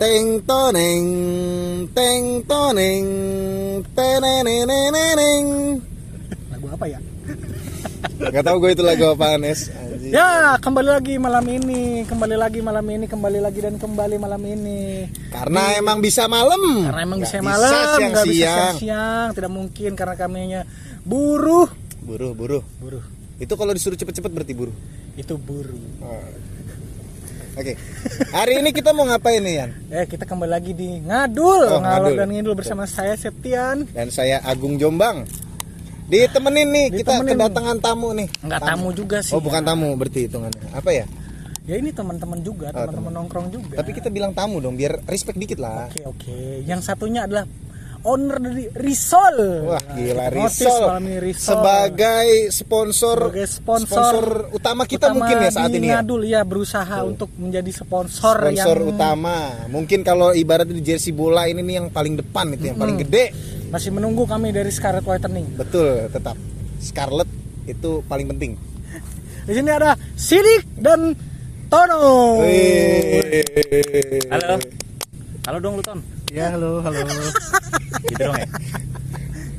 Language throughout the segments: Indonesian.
Teng toneng, teng toneng, teneneneneng. Lagu apa ya? Gak tau gue itu lagu apaan es. Anjing. Ya, kembali lagi malam ini, kembali lagi malam ini, kembali lagi dan kembali malam ini. Karena emang bisa malam. Karena emang Nggak bisa malam, nggak bisa siang-siang. siang-siang, tidak mungkin karena kaminya buruh. Buruh, buruh. Buruh. Itu kalau disuruh cepet-cepet berarti buruh. Itu buruh. Oh. Oke. Hari ini kita mau ngapain nih, Yan? Eh, kita kembali lagi di Ngadul, Oh, ngalor Ngadul. dan ngidul bersama saya Septian. Dan saya Agung Jombang. Ditemenin nih, kita Ditemenin. kedatangan tamu nih. Enggak tamu juga sih. Oh, bukan tamu berarti hitungannya. Apa ya? Ya ini teman-teman juga, Oh, teman-teman nongkrong juga. Tapi kita bilang tamu dong, biar respect dikit lah. Oke, oke. Yang satunya adalah owner dari Risol. Wah, gila Risol. malam ini Risol. Sebagai sponsor sebagai sponsor, utama kita utama mungkin ya saat di ini ya. Ngadul ya berusaha untuk menjadi sponsor, Sponsor yang utama. Mungkin kalau ibaratnya di jersey bola ini nih yang paling depan itu yang paling gede. masih menunggu kami dari Scarlet Whitening. Betul, tetap. Scarlet itu paling penting. Di sini ada Sidik dan Tono. Halo. Halo dong lu Ton. Ya, halo, halo. Gitu dong ya.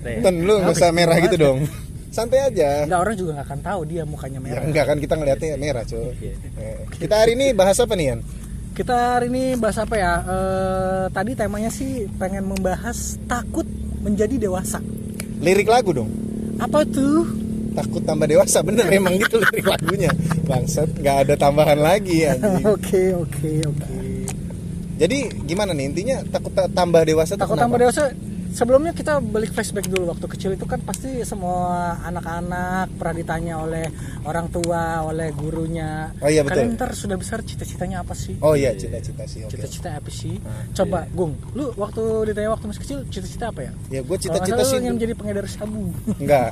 Deh. Ton, lu nggak usah merah gitu dong. Santai aja. Enggak orang juga nggak akan tahu dia mukanya Ya, merah. enggak kan kita ngeliatnya merah, cuy. Iya. Kita hari ini bahas apa nih, Yan? Kita hari ini bahas apa ya? Eh, tadi temanya sih pengen membahas takut menjadi dewasa. Lirik lagu dong. Apa tuh? Takut tambah dewasa, bener emang gitu lirik lagunya. Bangsat, nggak ada tambahan lagi anjing. Oke, oke, oke. Jadi gimana nih intinya takut ta- tambah dewasa Takut kenapa? tambah dewasa. Sebelumnya kita balik flashback dulu waktu kecil itu kan pasti semua anak-anak pernah ditanya oleh orang tua, oleh gurunya. Oh iya, betul. Kalian ntar sudah besar cita-citanya apa sih? Oh iya, cita-cita sih. Oke. Cita-cita apa sih? Ah, Coba, Gung, lu waktu ditanya waktu masih kecil cita-cita apa ya? Ya gue cita-cita sih ingin menjadi pengedar sabu. enggak.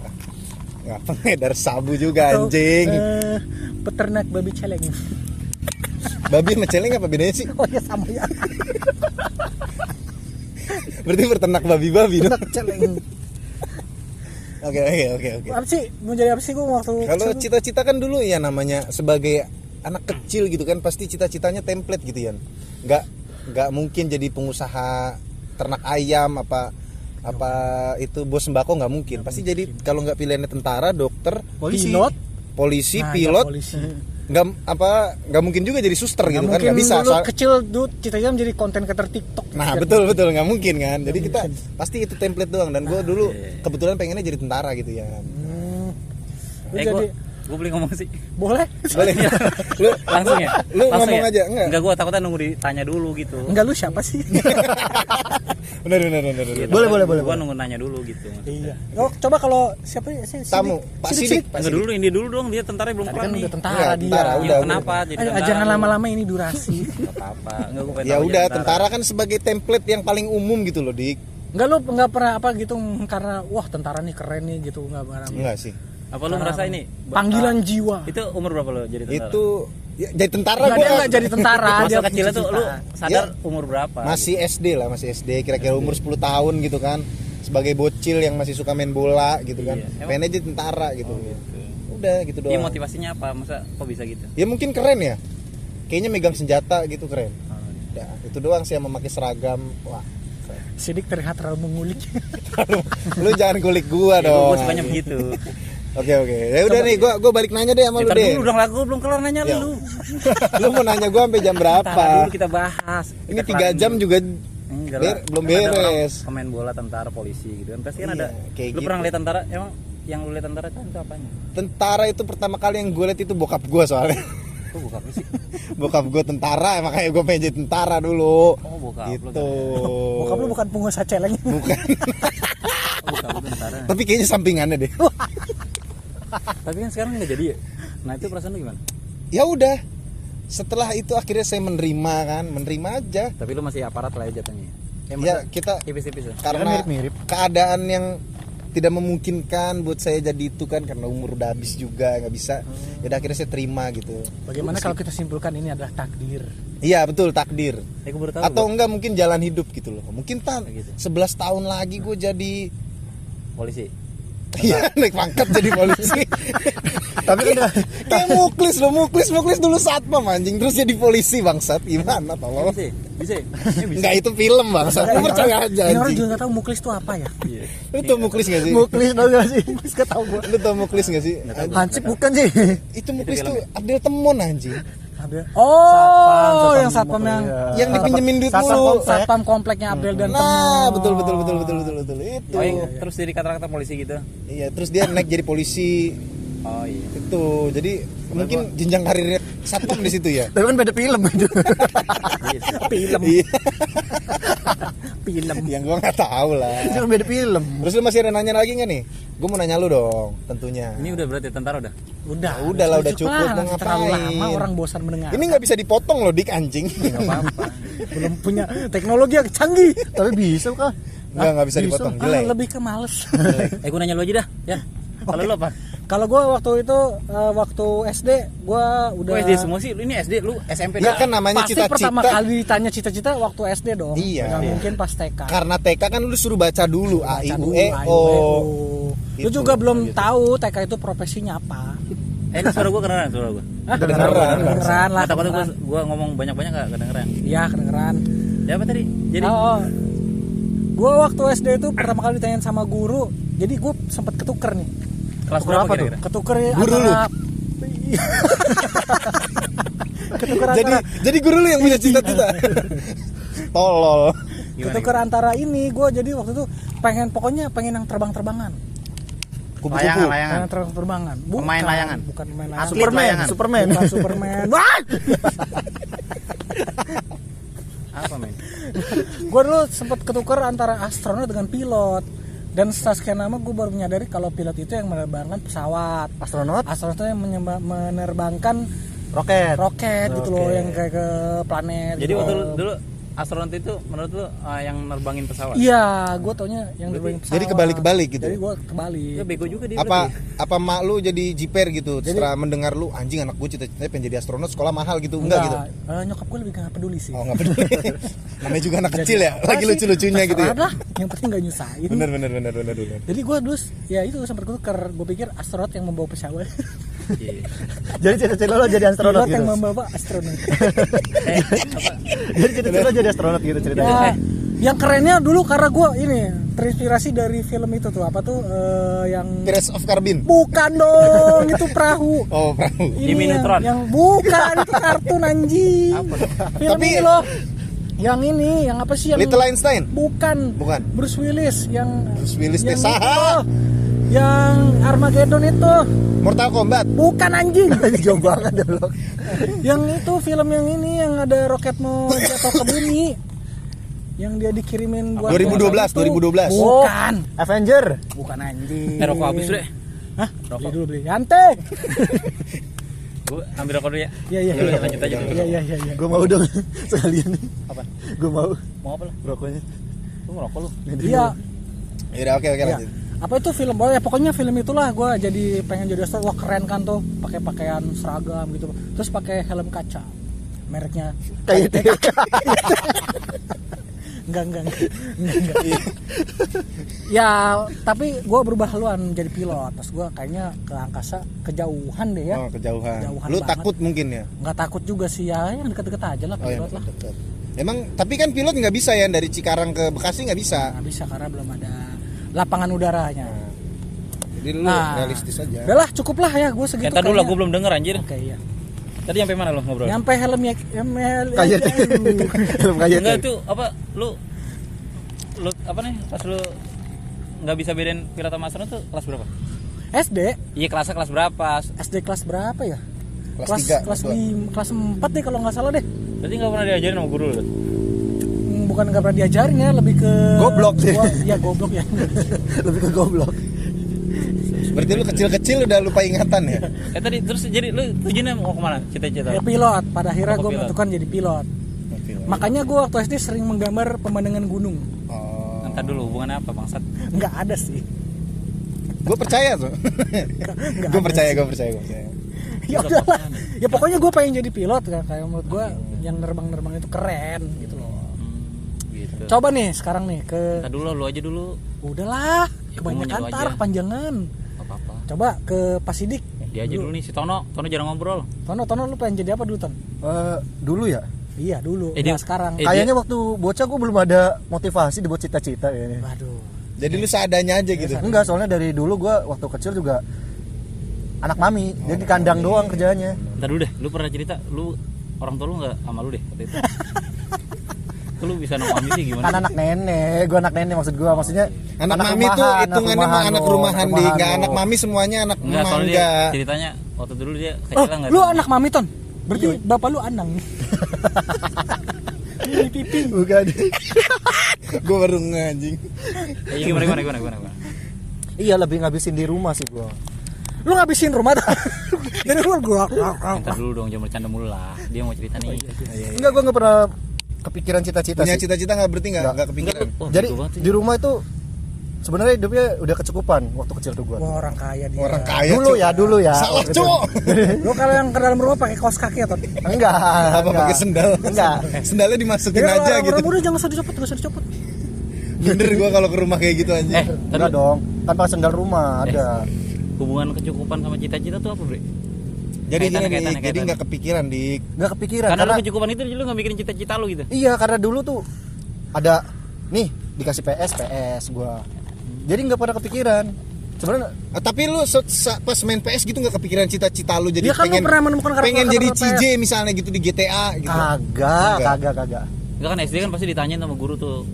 Enggak pengedar sabu juga Atau, anjing. eh, peternak babi celeng. Babi sama celeng apa bedanya sih? Oh ya sama ya. Berarti berternak babi-babi dong. Celeng. Oke, oke, oke, oke. Apa sih? Mau jadi apa sih Gung waktu Kalau cita-cita kan dulu ya namanya sebagai anak kecil gitu kan pasti cita-citanya template gitu ya. Nggak nggak mungkin jadi pengusaha ternak ayam apa apa itu bos sembako nggak mungkin. Pasti jadi kalau nggak pilihannya tentara, dokter, polisi, Pilot. polisi, Nah, ya, pilot, polisi. Nggak apa nggak mungkin juga jadi suster Nggak gitu kan mungkin nggak bisa. Soal- kecil dulu cita-cita menjadi konten creator TikTok. Nah Kan? betul betul nggak mungkin kan. Jadi kita pasti itu template doang dan gue dulu iya, kebetulan pengennya jadi tentara gitu ya. Hmm. Lu Eh jadi gua gua boleh ngomong sih. boleh? Boleh. lu Langsung ya? Lu Langsung ngomong ya? aja, enggak? Enggak gua takutnya nunggu ditanya dulu gitu. Enggak lu siapa sih? bener bener bener. bener. Iya, Boleh, boleh, boleh, Gua boleh. nunggu nanya dulu gitu. iya. Oh, coba kalau siapa ya? Si- Tamu. Pak Sidik, Sidik. Enggak dulu ini dulu dong dia tentara belum kelar kan nih. udah tentara Iya, dia. tentara, udah, kenapa udah. jadi jangan lama-lama ini durasi. Enggak apa-apa. Enggak gua pengen Ya tahu udah tentara kan sebagai template yang paling umum gitu loh dik. Enggak lu enggak pernah apa gitu karena wah tentara nih keren nih gitu enggak pernah. Enggak sih. Apa lu merasa ini? Panggilan jiwa. Itu umur berapa lo jadi tentara? Itu ya, jadi tentara dia enggak jadi tentara, dia Masa kecilnya tuh lu sadar Ya. umur berapa? masih SD lah masih SD kira-kira umur 10 tahun gitu kan sebagai bocil yang masih suka main bola gitu kan. Iya. Emang- Pengen aja tentara gitu. Udah gitu Iya doang. motivasinya apa? Masa kok bisa gitu? Ya mungkin keren ya. Kayaknya megang senjata gitu keren. Oh, Ya, itu doang sih yang memakai seragam. Wah. Sidik terlihat terlalu mengulik. lu jangan kulik gua Ya, dong. gua sukanya begitu. Oke oke. Ya udah nih gua gua balik nanya deh sama lu Ntar deh. dulu dong lagu belum kelar nanya Ya. lu. lu mau nanya gua sampai jam Ntar berapa? dulu kita bahas. Ini Kita tiga kelarin jam dulu. juga Enggak lah. belum Kan beres. Pemain bola, tentara, polisi gitu kan. Pasti kan Iya, ada. kayak lu gitu. pernah lihat tentara? Emang yang lu lihat tentara kan itu apanya? tentara itu pertama kali yang gue lihat itu bokap gua soalnya. Kok buka apa sih? bokap gua tentara makanya gua pengen jadi tentara dulu. Oh, bokap lu gitu. Bokap lu bukan pengusaha celeng. Bukan. Oh, bokap lu tentara. Tapi kayaknya sampingannya deh. Tapi kan sekarang nggak jadi ya. Nah itu perasaan lu gimana? ya udah. Setelah itu akhirnya saya menerima kan, menerima aja. Tapi lu masih aparat lah ya jatuhnya. Ya Eh, masa kita tipis-tipis ya. karena mirip-mirip. keadaan yang tidak memungkinkan buat saya jadi itu kan karena umur udah habis juga nggak bisa Hmm. ya udah akhirnya saya terima gitu Bagaimana kalau kita simpulkan ini adalah takdir? iya betul takdir baru tahu. atau gua. enggak mungkin jalan hidup gitu loh mungkin tan Gitu. 11 tahun lagi gue jadi polisi. Iya, naik pangkat jadi polisi. Tapi kan udah- kayak muklis lo, muklis, muklis dulu satpam anjing terus jadi polisi bangsat. Gimana tolong? Bisa, bisa. Enggak itu film bangsat. Lu percaya aja Ini orang juga nggak tahu muklis itu apa ya. Iya. Lu tau muklis gak sih? muklis tau gak sih muklis gak tau gue Lu tau muklis gak sih? hansip bukan sih Itu muklis tuh Abdel Temon anjing. Ada- Oh, satpam yang satpam yang iya. Yang dipinjemin duit Satpam mulu. komplek. satpam kompleknya Abdel dan Nah, temen. betul betul betul betul betul betul itu. Oh, yang terus jadi kata-kata polisi gitu. Iya, terus dia naik jadi polisi Oh iya. itu. Jadi mungkin jenjang karirnya satpam di situ ya. tapi kan beda film itu Iya film Iya. film Yang gua nggak tahu lah. itu kan beda film Terus lu masih ada nanya lagi nggak nih? Gue mau nanya lu dong, tentunya. Ini udah berarti tentara udah. udah udah lah, udah cukup, mau nanti terlalu ngapain? lama orang bosan mendengar Ini nggak bisa dipotong loh, dik anjing. Enggak apa-apa. belum punya teknologi yang canggih tapi bisa kah Nggak nggak bisa bisa. dipotong, Ah, lebih ke males eh gue nanya lu aja dah, ya. Kalau lu apa? Kalau gue waktu itu eh, waktu SD gue udah Lu SD semua sih, ini SD, lu SMP Nggak kan namanya pasti pertama cita-cita. kali ditanya cita-cita waktu SD dong Iya. Nggak Iya. mungkin pas TK Karena TK kan lu suruh baca dulu A I Baca U dulu, E A, I, O. U, E, O. lu Gitu. juga belum tahu TK itu profesinya apa Eh, ini suara gue kedengeran suara gue. Hah? Kedengeran. kedengeran lah takutnya gue gue ngomong banyak-banyak gak kedengeran. iya kedengeran Ya apa tadi? Jadi oh, oh. gue waktu SD itu pertama kali ditanyain sama guru jadi gue sempat ketuker nih kelas Berapa berapa tuh? kira-kira? ketuker Guru lu? antara ketuker Jadi antara jadi guru lu yang punya cita-cita. Tolol. Gimana, ketuker antara ini gue jadi waktu itu pengen pokoknya pengen yang terbang-terbangan Kupu-kupu. Layangan, layangan. pengen terbang-terbangan bukan Pemain layangan. bukan pemain layangan Atlet Superman layangan. Superman bukan Superman Wah! Apa, men? gue dulu sempet ketuker antara astronot dengan pilot dan setelah sekian lama gue baru menyadari kalau pilot itu yang menerbangkan pesawat. Astronot? Astronot itu yang menerbangkan roket. roket gitu loh yang kayak ke planet Jadi gitu. waktu lu- dulu astronot itu menurut lu uh, yang nerbangin pesawat? iya gue taunya yang nerbangin pesawat Jadi kebalik-kebalik gitu? jadi gue kebalik Ya bego juga dia. Apa berarti. apa mak lu jadi jiper gitu setelah mendengar lu anjing anak gue cita-citanya pengen jadi astronot sekolah mahal gitu enggak, gitu. eh, nyokap gue lebih gak peduli sih Oh enggak peduli. Namanya juga anak kecil ya, lagi lucu-lucunya gitu ya. Lah, yang penting gak nyusahin Bener bener bener bener bener. jadi gue dulu ya itu sempat ketuker gue pikir astronot yang membawa pesawat. jadi cita-cita lo jadi astronot gitu yang membawa astronot Eh, jadi cita-cita lo jadi astronot gitu ceritanya Ya, yang kerennya dulu karena gue ini terinspirasi dari film itu tuh apa tuh eh, yang Pirates of Carbon. bukan dong itu perahu Oh, perahu. ini Jimmy yang, Neutron. yang bukan itu kartun anjing film Tapi- ini loh yang ini yang apa sih yang Little Einstein. bukan Bukan. Bruce Willis yang Bruce Willis yang loh. Yang Armageddon itu Mortal Kombat. bukan anjing jauh banget dah lo yang itu film yang ini yang ada roket mau jatuh ke bumi yang dia dikirimin buat 2012, itu. 2012. bukan Avenger bukan anjing Eh, rokok habis udah. Hah? Rokok. Beli dulu beli. Yantek. Gue ambil rokok dulu ya. Iya iya iya. lanjut aja dulu. Iya iya iya iya. gue mau dong sekalian Apa? gue mau Mau apa lu? rokoknya Lu ngerokok lu? Iya. Ya oke oke Iya. lanjut. Apa itu film? Oh ya pokoknya film itulah gue jadi pengen jadi astronot. Wah keren kan tuh, pakai pakaian seragam gitu. Terus pakai helm kaca. Mereknya kayak TK enggak enggak enggak. enggak, ya tapi gue berubah haluan jadi pilot. Terus gue kayaknya ke angkasa kejauhan deh ya. Oh, kejauhan. Kejauhan Lu banget. takut mungkin ya? Nggak takut juga sih ya, yang deket-deket aja lah Oh, yang pilot lah. deket. Emang tapi kan pilot nggak bisa ya dari Cikarang ke Bekasi nggak bisa. Nggak bisa karena belum ada lapangan udaranya. Jadi lu Nah, realistis aja. Udah lah cukup lah ya gue segitu. Entar dulu lah, gue belum denger anjir. Oke iya. Tadi sampai mana lu ngobrol? Nyampe helmnya helm kayak film kayak Enggak itu apa lu lu apa nih pas lu nggak bisa bedain sama astronot tuh kelas berapa? SD Iya kelasnya kelas berapa? SD kelas berapa ya? Kelas kelas kelas dua. lim- kelas 4 deh kalau nggak salah deh. Berarti nggak pernah diajarin sama guru lu? Bukan nggak pernah diajarin ya, lebih ke Goblok sih. Gua- Iya goblok ya. lebih ke goblok Berarti lu kecil-kecil udah lupa ingatan ya? Eh tadi terus jadi lu tujuannya mau ke mana? Cita-cita. ya pilot. Pada akhirnya gue pilot? menentukan jadi pilot. Makanya gue waktu SD sering menggambar pemandangan gunung. Oh. Entar dulu hubungannya apa bangsat? Nggak ada sih. Gue percaya tuh. gue percaya, gue percaya, gue percaya. ya udahlah. Ya pokoknya gue pengen jadi pilot kan. Kayak menurut gue yang nerbang-nerbang itu keren gitu loh. Gitu. Coba nih sekarang nih ke Entar dulu lu aja dulu. udahlah Ya, kebanyakan tar Gak apa-apa. coba ke Pasidik Dia aja dulu nih si Tono. Tono jarang ngobrol. Tono Tono lu pengen jadi apa dulu Ton Eh, dulu ya iya dulu Eh, dia- sekarang eh, kayaknya waktu bocah gue belum ada motivasi dibuat cita-cita kayaknya waduh Jadi lu seadanya aja gitu. enggak soalnya dari dulu gue waktu kecil juga anak mami jadi di kandang doang kerjanya Ntar dulu deh, lu pernah cerita, lu orang tua lu nggak sama lu deh waktu itu. Kok lu bisa nama sih gimana? kan anak nenek gue anak nenek maksud gue maksudnya Anak, mami tuh rumahan, hitungannya mah anak oh, rumahan di, enggak oh. anak mami semuanya anak Enggak, emak soalnya dia enggak. ceritanya waktu dulu dia oh, kecil enggak. lu anak mami Ton berarti bapak lu anang Ini pipi bukan Gue baru ngajing. Eh, gimana gimana gimana gimana. gimana? iya lebih ngabisin di rumah sih gue lu ngabisin rumah Ton dari luar gua gua- gua- Ntar dulu dong, jangan bercanda mulu lah. Dia mau cerita nih. enggak gue nggak pernah kepikiran cita-cita Punya cita-cita nggak berarti nggak Nggak. kepikiran. Wah, jadi gitu di rumah itu sebenarnya hidupnya udah kecukupan waktu kecil tuh gue Wah, orang kaya dia Orang kaya. dulu Cuk. ya dulu ya Salah Waktu itu. cowok. lu kalau yang ke dalam rumah pakai kaos kaki atau enggak Apa enggak. pakai sendal? enggak Sendalnya dimasukin Jadi aja orang, gitu. orang muda jangan usah dicopot, jangan usah dicopot. Bener gua kalau ke rumah kayak gitu Eh, anjing. tapi enggak dong kan pakai sendal rumah Eh. ada hubungan kecukupan sama cita-cita tuh apa, Bre? Jadi gini, Kaitannya, Dik, kaitannya, jadi nggak kepikiran di enggak kepikiran Karena karena lu kecukupan itu lu nggak mikirin cita-cita lu gitu. iya karena dulu tuh ada nih dikasih PS PS gua jadi nggak pernah kepikiran sebenarnya Ah, tapi lu pas main PS gitu nggak kepikiran cita-cita lu jadi Iya kan lu pengen pernah menemukan karakter- pengen jadi CJ misalnya gitu di GTA gitu. kagak kagak kagak Enggak kan SD kan pasti ditanyain sama guru tuh.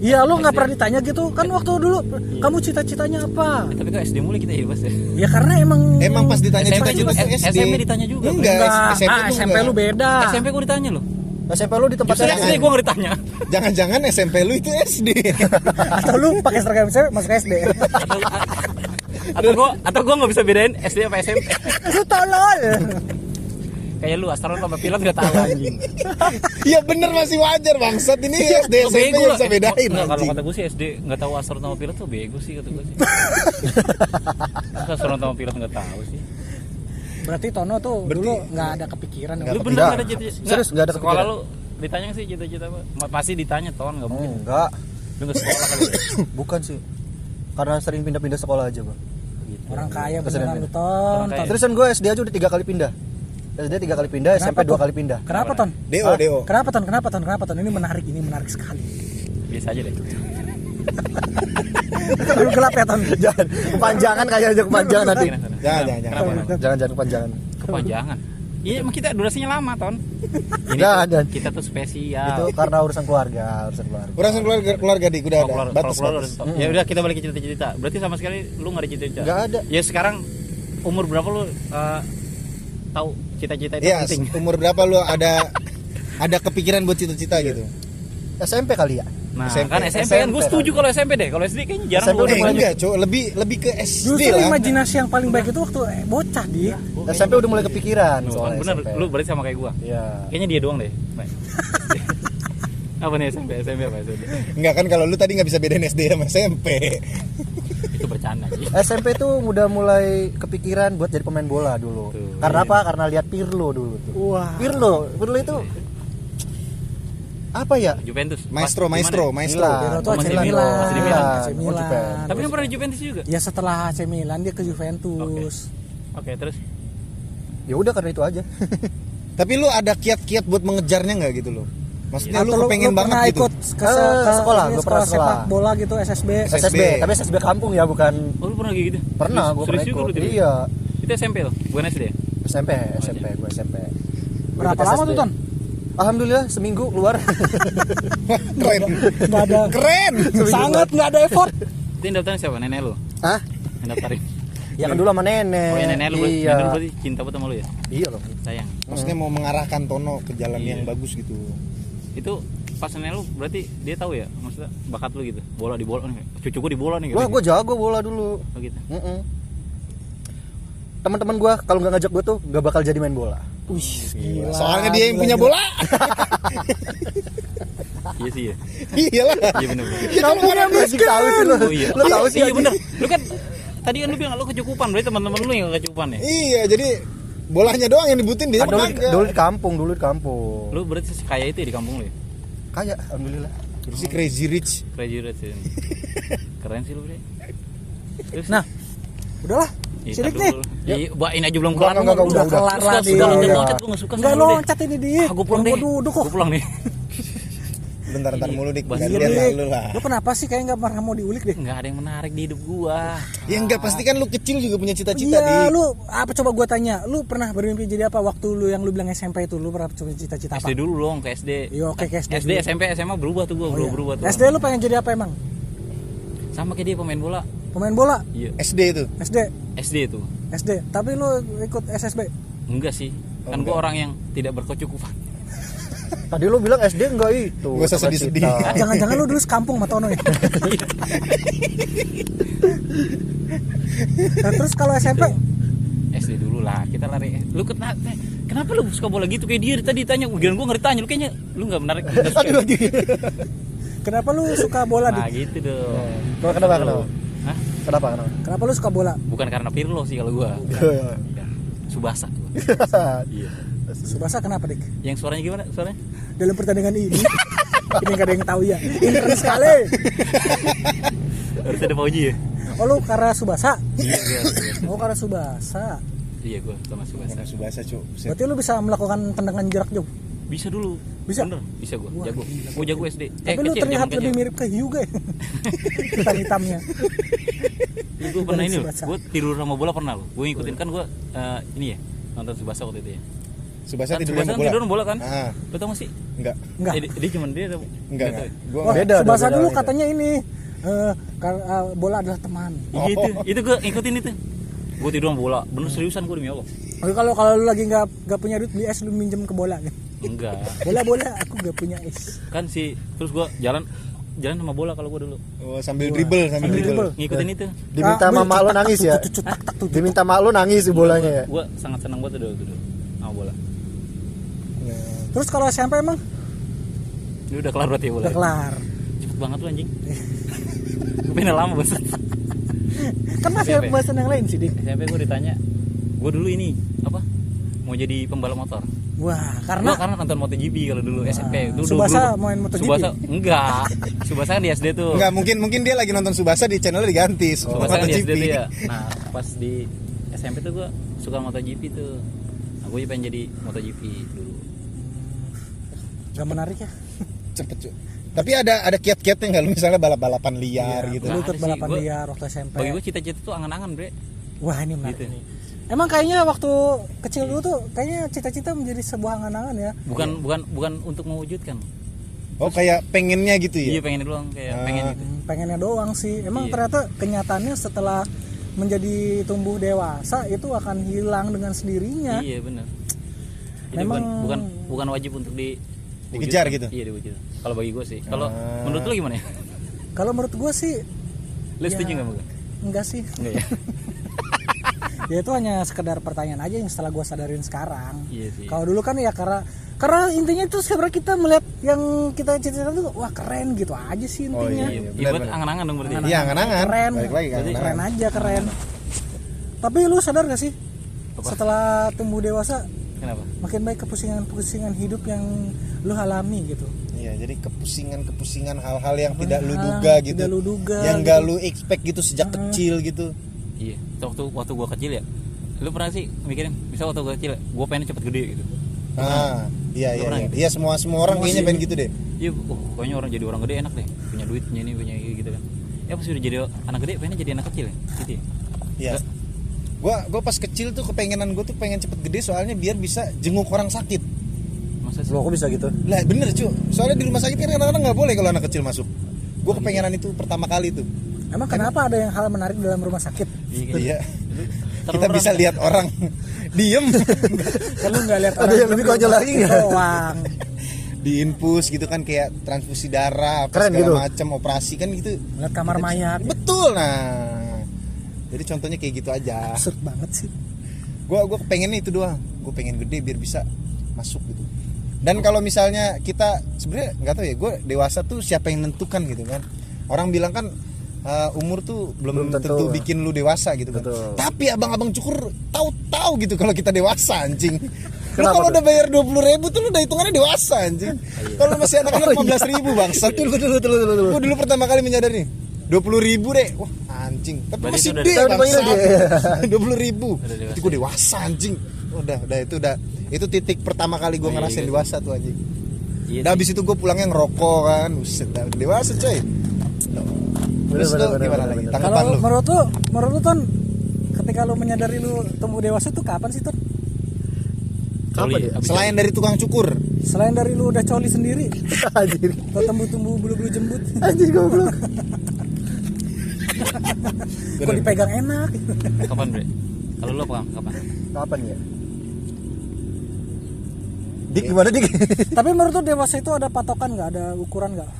Iya, lu nggak pernah ditanya gitu kan waktu dulu kamu cita-citanya apa? Eh, tapi kok SD mulai kita ya, ya. Ya karena emang Emang pas ditanya SMP cita-cita juga, tuh SD. SMP ditanya juga. Enggak, Enggak, SMP, ah, SMP enggak. lu beda. SMP gua ditanya loh. SMP lu di tempat Justru SD gua nggak ditanya. Jangan-jangan SMP lu itu SD. Atau lu pakai seragam SMP masuk SD. Atau, atau gua atau gua nggak bisa bedain SD apa SMP. Lu tolol. Kayak lu astronot sama pilot nggak tahu anjing. Iya bener masih wajar bangsat ini SD Lu SMP bego yang bisa bedain Nggak, kalau kata gue sih SD nggak tahu astronot sama pilot tuh bego sih kata gue sih. Astronot sama pilot nggak tahu sih. Berarti Tono tuh Berarti- dulu nggak ada kepikiran. Nggak Lu kepikiran. bener nggak ada cita-cita? Serius, nggak ada Sekolah kepikiran. lu ditanya sih cita-cita apa? Pasti ditanya ton nggak mungkin. enggak Lu nggak sekolah kali. ya? bukan sih karena sering pindah-pindah sekolah aja gua Gitu. Orang kaya beneran lu. Ton. Terusan gue SD aja udah tiga kali pindah SD tiga kali pindah SMP dua kali pindah Kenapa Ton? Hah? DO. Kenapa Ton? Kenapa Ton? Kenapa Ton? Ini menarik, ini menarik sekali. Biasa aja deh. Lu gelap ya Ton. jangan kepanjangan kayak aja kepanjangan nanti? Jangan, jangan, jangan. Jangan jangan kepanjangan Kepanjangan. Iya, emang kita durasinya lama, Ton. Ini tuh, jangan. kita tuh spesial. itu karena urusan keluarga urusan keluarga Urusan keluarga keluarga dik udah ada. keluar, kalau Batas keluar batas. Ya udah kita balik ke cita-cita. Berarti sama sekali lu nggak ada cita-cita. Nggak ada. Ya sekarang umur berapa lu uh, tahu cita-cita itu Iya, penting? umur berapa lu ada ada kepikiran buat cita-cita gitu? SMP kali ya Nah, SMP. kan SMP, kan gue SMP setuju kalau SMP deh. Kalau SD kayaknya jarang SMP Eh, mulai. enggak, Cok. Lebih lebih ke SD Justru lah. imajinasi yang paling baik itu waktu eh, bocah di. SMP udah mulai kepikiran kan soalnya bener, SMP. lu berarti sama kayak gua. Iya. Kayaknya dia doang deh. apa nih SMP? SMP apa SMP? Enggak kan kalau lu tadi nggak bisa bedain SD sama SMP. Itu bercanda sih. SMP tuh udah mulai kepikiran buat jadi pemain bola dulu. Tuh. Karena apa? Karena lihat Pirlo dulu tuh. Wah. Pirlo, Pirlo itu apa ya? Juventus. Maestro, Pas- maestro, gimana? maestro. Milan. Pirlo tuh Oh, AC Milan. Milan. Di Milan. AC Oh, Milan. Juventus. Tapi kan pernah di Juventus juga. Ya setelah AC Milan dia ke Juventus. Oke, terus Ya udah karena itu aja. Tapi lu ada kiat-kiat buat mengejarnya nggak gitu loh? Maksudnya lu Atau kepengen banget pernah gitu. ikut ke, Eh, ke sekolah, gua pernah sepak sekolah. bola gitu SSB. SSB. SSB, tapi SSB kampung ya, bukan Oh, lu pernah gitu? pernah gue pernah juga ikut. tuh. Iya, Itu SMP tuh, bukan SD ya? SMP, SMP, gue SMP. Gua Berapa lama tuh Ton? Alhamdulillah seminggu keluar. Keren. Nggak ada. Keren. Sangat nggak ada effort. Itu yang daftarin siapa? Nenek lu? Hah? Yang daftarin? Ya kan dulu sama nenek. Oh ya nenek lu berarti, Iya. nenek lu berarti cinta banget sama lu ya? Iya loh. Sayang Maksudnya mau mengarahkan Tono ke jalan Iya. yang bagus gitu. Itu pas nenek lu berarti dia tahu ya maksudnya bakat lu gitu bola di bola nih cucu gua di bola nih Wah, gitu. gue jago bola dulu. oh, gitu Mm-mm. Teman-teman gue kalau nggak ngajak gue tuh gak bakal jadi main bola. Wih, gila. Soalnya dia yang gila, punya gila. bola. iya sih ya Iyalah. iya bener bener Ya kan orang Masih tahu sih lu. oh iya Lu tahu sih iya bener lu kan tadi kan lu bilang lu kecukupan berarti teman-teman lu yang kecukupan ya Iya, jadi bolanya doang yang dibutin dia dulu, dulu di kampung, dulu di kampung. lu berarti kaya itu ya di kampung lu ya Kaya, alhamdulillah. Terus si Crazy Rich. Crazy Rich ya keren sih lu bre Terus, Nah, udahlah. Sidik tar nih. Mbak, ini aja belum Enggak, kelar enggak, lu. enggak, udah, kelar Sudah, lah, sudah, Dik. loncat, Iya. loncat, gua nggak suka Enggak sama lo lu, Dik. cat ini di. Ah, gua pulang deh. Gua duduk kok. Gua pulang deh. Bentar bentar mulu dik bahas gantian lah lu lah Lu kenapa sih kayak nggak pernah mau diulik deh? Enggak ada yang menarik di hidup gua. ya enggak pasti kan lu kecil juga punya cita-cita Iya, dik lu apa coba gua tanya, lu pernah bermimpi jadi apa waktu lu yang lu bilang SMP itu lu pernah coba cita-cita apa? SD dulu dong ke SD. Iya, oke, ke SD SD, dulu. SMP, SMA berubah tuh gua, Oh, berubah, iya. berubah tuh. SD lu pengen jadi apa emang? Sama kayak dia pemain bola. Pemain bola? Iya, SD itu SD, SD tuh. SD. Tapi lu ikut SSB? Enggak sih. Oh, Kan enggak. gua orang yang tidak berkecukupan. Tadi lu bilang SD enggak itu. Gak usah sedih-sedih. Jangan-jangan lu dulu sekampung sama Tono ya? nah, terus kalau SMP? SD dulu lah, kita lari. Lu kenapa? Kenapa lu suka bola gitu kayak dia tadi tanya, giliran gua nggak ditanya, lu kayaknya lu nggak menarik. lagi Kenapa lu suka bola, Nah, gitu dong. Kenapa kenapa? Hah? Kenapa kenapa? Kenapa lu suka bola? Bukan karena Pirlo sih kalau gua. Iya. Bukan. Subasa. Iya. Subasa kenapa, Dik? Yang suaranya gimana? Suaranya? Dalam pertandingan ini ini gak ada yang tahu ya. Ini keren sekali. Harus ada Fauji ya? Oh lu karena Subasa? Iya, gua harus- Oh karena Subasa. Iya, gua sama Subasa. Subasa cu. Berarti lu bisa melakukan tendangan jarak jauh. Bisa dulu. Bisa? Bener, bisa gua. Wah, Jago. Gua jago SD. Tapi lu kecil, terlihat lebih kecil. mirip ke Hyuga ya. Hitam-hitamnya. Iya, Gua pernah ini loh. Gua tidur sama bola pernah loh. Gua ngikutin kan gua eh, ini ya, nonton Subasa waktu itu ya. Subasa Kan tidur Subasa kan bola tidur bola kan? ah Lu tau gak sih? enggak Enggak. Eh, dia, dia cuman dia ada enggak gua Wah, Beda, Subasa beda, dulu beda. katanya ini eh, kar- eh, bola adalah teman. Iya itu, itu gua ikutin itu. Gua tidur sama bola. Bener seriusan gua demi Allah. Oke, kalau kalau lu lagi nggak nggak punya duit beli es lu minjem ke bola kan. Enggak. Bola bola aku nggak punya es. Kan si terus gua jalan jalan sama bola kalau gua dulu. oh, sambil dribble sambil Sambil dribble dribble. Ngikutin itu. Diminta Ah, mama lo nangis ya. Tuh, tuh, tuh, tuh. Diminta mak lo nangis bolanya ya. Gua sangat senang banget dulu dulu sama bola. Terus kalau SMP emang Ini udah kelar berarti ya udah kelar. Cepet banget lu anjing. Gue pengen lama bos. Kan masih ada SMP. pembahasan yang lain sih, Dik. SMP gue ditanya, gue dulu ini apa? Mau jadi pembalap motor. Wah, Gua karena karena nonton MotoGP kalau dulu SMP. Dulu, Subasa dulu- main MotoGP? Subasa enggak. Subasa kan di SD tuh. enggak mungkin mungkin dia lagi nonton Subasa di channelnya diganti Subasa kan di SD MotoGP. tuh ya. Nah, pas di SMP tuh gue suka MotoGP tuh. Nah, gue pengen jadi MotoGP dulu. Gak menarik ya. cepet cu tapi ada ada kiat-kiatnya nggak lu misalnya balap-balapan liar Iya, gitu Lu ikut balapan gua- liar waktu SMP. Bagi gue cita-cita tuh angan-angan, Bre. Wah, ini menarik Gitu. nih. Emang kayaknya waktu kecil dulu tuh kayaknya cita-cita menjadi sebuah angan-angan ya. Bukan bukan bukan untuk mewujudkan. oh kayak pengennya gitu Iya, ya pengen doang kayak Ah. pengen itu. Hmm, pengennya doang sih. Emang Iya. ternyata kenyataannya setelah menjadi tumbuh dewasa itu akan hilang dengan sendirinya. Iya benar. Memang- bukan, bukan bukan wajib untuk di Dikejar gitu? Iya diwujud. Kalau bagi gue sih. Kalau Ah. menurut lu gimana ya? Kalau menurut gue sih Lu Ya. setuju nggak Bang? enggak sih. Enggak ya? ya itu hanya sekedar pertanyaan aja yang setelah gue sadarin sekarang. Iya sih. Kalau dulu kan ya karena karena intinya itu sebenarnya kita melihat yang kita cita-cita itu wah keren gitu aja sih Oh, intinya. iya. Iya, benar, angan-angan dong berarti. iya angan-angan Keren. balik lagi kan keren aja keren. Tapi lu sadar gak sih Apa? setelah tumbuh dewasa Kenapa? makin baik kepusingan-kepusingan hidup yang lu alami gitu. Iya, jadi kepusingan-kepusingan hal-hal yang tidak lu duga gitu. tidak lu duga yang gitu. gak lu expect gitu sejak kecil gitu. Iya. Waktu waktu gua kecil ya. Lu pernah sih mikirin, bisa waktu gua kecil, gua pengen cepet gede gitu. Ah, iya iya. Iya, gitu? Iya, semua semua orang kayaknya pengen gitu deh. Iya, oh, pokoknya orang jadi orang gede enak deh. Punya duit, punya ini, punya ini gitu kan. Ya pas udah jadi anak gede, pengennya jadi anak kecil ya. Gitu ya. Iya. Gua gua pas kecil tuh kepengenan gua tuh pengen cepet gede soalnya biar bisa jenguk orang sakit. Masa sih? Lo kok bisa gitu? Lah bener cu, soalnya di rumah sakit kan kadang-kadang nggak boleh kalau anak kecil masuk. Gue kepengenan itu pertama kali tuh. Emang kenapa ada yang hal menarik dalam rumah sakit? Iya? Iya. Terlalu Kita bisa orang- lihat orang diem lu nggak lihat Ada yang lebih konyol lagi nggak? Doang. di infus gitu kan kayak transfusi darah apa Keren segala gitu? macam operasi kan gitu. Lihat kamar mayat. Betul nah. Jadi contohnya kayak gitu aja. Absurd banget sih. Gua gua kepengennya itu doang. Gue pengen gede biar bisa masuk gitu. Dan kalau misalnya kita sebenarnya nggak tahu ya, gue dewasa tuh siapa yang nentukan gitu kan? Orang bilang kan uh, umur tuh belum, Belum tentu, tentu. bikin lu dewasa gitu kan. Betul. Tapi abang-abang cukur tahu-tahu gitu kalau kita dewasa anjing. Lu kalau udah bayar 20 ribu tuh lu udah hitungannya dewasa anjing. Kalau masih anak-anak 15 ribu bang. Betul betul betul betul betul. Gue dulu pertama kali menyadari dua puluh ribu deh wah anjing. Tapi Berarti masih dipanggil dua puluh ribu. Itu gue dewasa anjing. Udah udah itu udah itu titik pertama kali gue Oh, iya, ngerasain iya. dewasa tuh anjing. Iya habis itu gue pulangnya ngerokok kan. Buset, dah, dewasa coy. Terus Bener, lu bener, gimana bener, lagi? Tanggapan lu? menurut lu, menurut lu Ton, ketika lu menyadari lu tumbuh dewasa itu kapan sih Ton? Coli, abis Selain dari tukang cukur. Selain dari lu udah coli sendiri, anjir. atau tumbuh-tumbuh bulu-bulu jembut, anjir goblok kok dipegang enak. Kapan bre? Kalau lu apa kapan? kapan ya dik gimana dik Tapi menurut lu dewasa itu ada patokan nggak, ada ukuran nggak?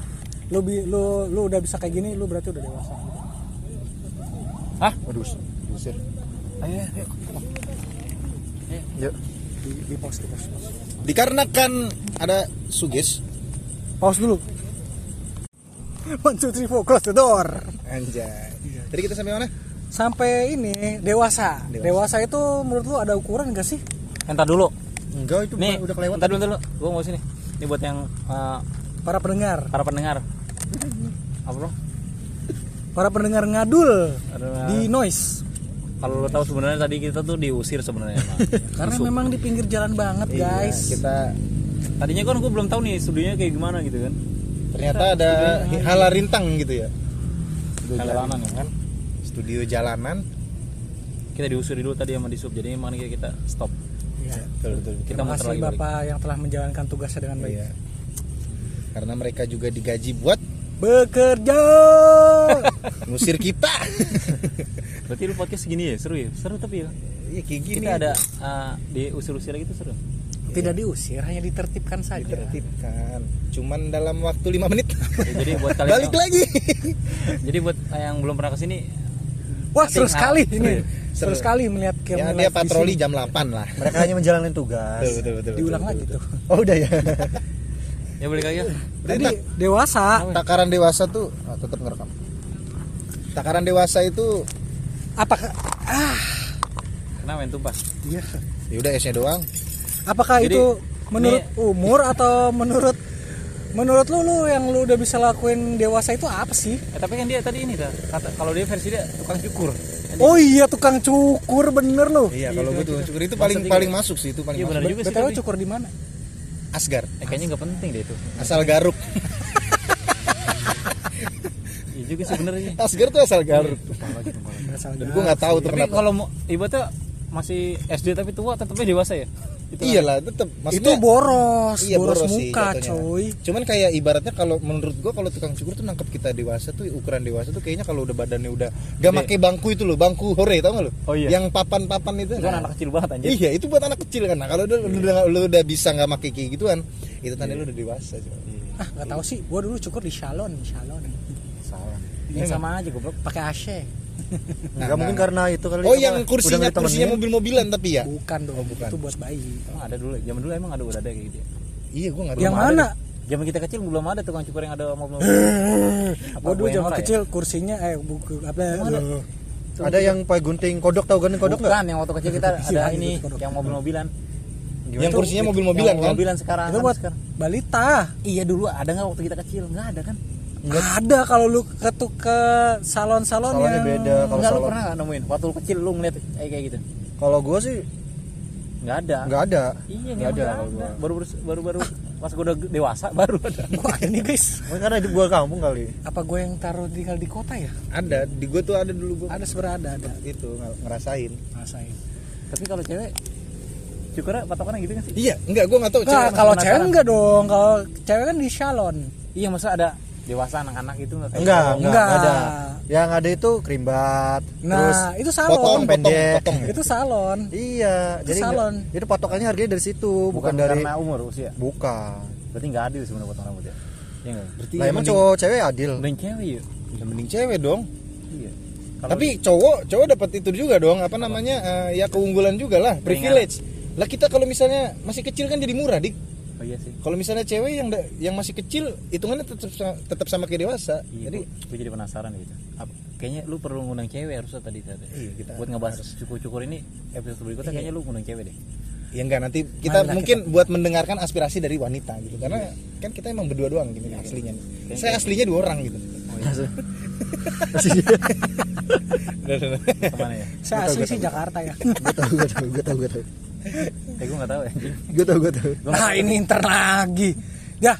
Lu, bi- lu lu udah bisa kayak gini, lu berarti udah dewasa. Hah? Waduh, busir Ayo, ayo. yuk Di, di pause, di pause, pause. Dikarenakan ada suges Pause dulu. One, two, three, four, close the door. Anjay Tadi kita sampai mana? Sampai ini dewasa. Dewasa. Dewasa, itu menurut lu ada ukuran gak sih? Entar dulu. Enggak itu Nih, udah kelewat Entar dulu, entar dulu. Gua mau sini. Ini buat yang eh, Para pendengar, para pendengar. Apa bro? para pendengar ngadul Ada- di noise. Kalau lo tahu sebenarnya tadi kita tuh diusir sebenarnya. Karena memang di pinggir jalan banget, Iya, guys. Kita Tadinya kan gue belum tahu nih studionya kayak gimana gitu kan. Ternyata ada hala rintang gitu ya Jalanan ya kan. Studio jalanan Kita diusir dulu tadi sama di sub. Jadi emang kita kita stop. Iya. Betul, betul, betul. Kita Terima muter kasih lagi balik. Bapak yang telah menjalankan tugasnya dengan baik. Iya. Karena mereka juga digaji buat Bekerja. ngusir kita. Berarti lu podcast segini ya? Seru ya? Seru tapi ya. Iya kayak gini. Kita ada uh, diusir-usir lagi tuh seru. Tidak diusir, hanya ditertibkan saja. ditertibkan. Cuman dalam waktu 5 menit. Ya, jadi buat kalian Balik yang, lagi. jadi buat yang belum pernah ke sini Wah, seru sekali ini. seru. Seru sekali melihat ya dia patroli sini. jam 8 lah. mereka hanya menjalani tugas Betul betul betul. Diulang betul, lagi betul. tuh. oh udah ya ya balik lagi ya. Jadi dewasa. Takaran dewasa tuh ah, tetap ngerekam. Takaran dewasa itu Apakah ah, Kenapa main tumpah? iya. ya udah S-nya doang. Apakah Jadi, itu menurut ini- umur atau menurut menurut lu lu yang lu udah bisa lakuin dewasa itu apa sih? Eh, tapi kan dia tadi ini dah. Kata kalau dia versi dia tukang cukur. Oh iya tukang cukur bener lu. Iya, kalau gue tuh cukur itu paling tiga. paling masuk sih itu paling Iya benar masuk. juga sih. Tapi. cukur di mana? Asgar. Eh, kayaknya nggak penting deh itu. Asal Garuk. Iya juga sih bener sih. Asgar tuh asal Garuk. Asal Dan gue nggak tahu tuh Tapi kenapa. kalau mau ibaratnya masih SD tapi tua tetapnya dewasa ya. Itu Iyalah, tetap itu boros, Iya boros, sih muka, jatuhnya. coy. Cuman kayak ibaratnya kalau menurut gua kalau tukang cukur tuh nangkep kita dewasa tuh ukuran dewasa tuh kayaknya kalau udah badannya udah gak make bangku itu loh, bangku hore tau gak lo? Oh iya. Yang papan-papan itu. Itu kan anak kecil banget anjir. Iya, itu buat anak kecil kan. Nah, kalau udah, udah, lu udah bisa nggak make kayak gituan, itu tanda lu udah dewasa. coy. Ah nggak tahu sih, gua dulu cukur di salon, salon. Salah. Ya sama aja goblok, pakai AC. Nggak mungkin karena itu kali Oh, yang kursinya kursinya mobil-mobilan tapi ya? Bukan dong, bukan. itu buat bayi. Emang ada dulu. Zaman dulu emang ada udah ada kayak gitu. ya? Iya, gua nggak Yang tahu. mana? Zaman kita kecil belum ada tukang cukur yang ada mobil. Gua dulu zaman kecil kursinya eh buku apa ada yang pakai gunting kodok tahu gunting kodok nggak Bukan, yang waktu kecil kita ada ini yang mobil-mobilan. Yang kursinya mobil-mobilan Yang kan? mobilan sekarang. itu kan buat sekarang. balita. Iya dulu ada nggak waktu kita kecil? Nggak ada kan? Ada kalau lu ke tuh ke salon-salon Salonnya yang beda. Kalau Enggak lu salon- pernah nggak nemuin? Waktu lu kecil lu ngeliat kayak gitu? kalau gua sih Nggak ada. nggak ada Iya nggak ada kalau gua Baru baru baru pas gue udah dewasa baru ada. Wah ini guys, mungkin karena di gua kampung kali apa gue yang taruh tinggal di kota ya? Ada, di gua tuh ada dulu gua Ada sebenarnya ada, ada. itu ng- ngerasain. Rasain. Tapi kalau cewek cukurnya patokannya gitu kan sih? Iya, enggak gua nggak tahu Enggak, cewek kalau cewek enggak dong. Kalau cewek kan di salon. Iya masa ada dewasa anak-anak itu nggak tahu. enggak enggak, enggak. ada yang ada itu krimbat terus Nah, itu salon. potong, potong, pendek. potong. Itu salon. iya Itu jadi salon. nggak- itu patokannya harganya dari situ bukan, Bukan, dari karena umur usia. bukan Berarti nggak adil sebenarnya potong rambut ya. Iya? Berarti lah ya emang cowok cewek adil Mending cewek ya. ya mending cewek dong. Iya. Kalau Tapi cowok, cowok dapat itu juga dong, apa namanya? eh, ya keunggulan juga lah, privilege. Lah kita kalau misalnya masih kecil kan jadi murah, Dik. Oh iya sih. Kalau misalnya cewek yang da- yang masih kecil hitungannya tetap tetap sama kayak dewasa. Iya, Jadi gue jadi penasaran gitu. Apa, kayaknya lu perlu ngundang cewek harusnya tadi tadi. Iya, kita buat ngebahas cukur-cukur ini episode berikutnya kayaknya lu ngundang cewek deh. ya enggak nanti kita Marilah mungkin buat mendengarkan aspirasi dari wanita gitu. Karena kan kita emang berdua doang gini aslinya nih. saya aslinya dua orang gitu ke mana ya saya asli sih Jakarta ya gue tau gue tau gue tau gue tau eh gue nggak tahu ya anjing gue tau gue tau nah ini inter lagi. Ya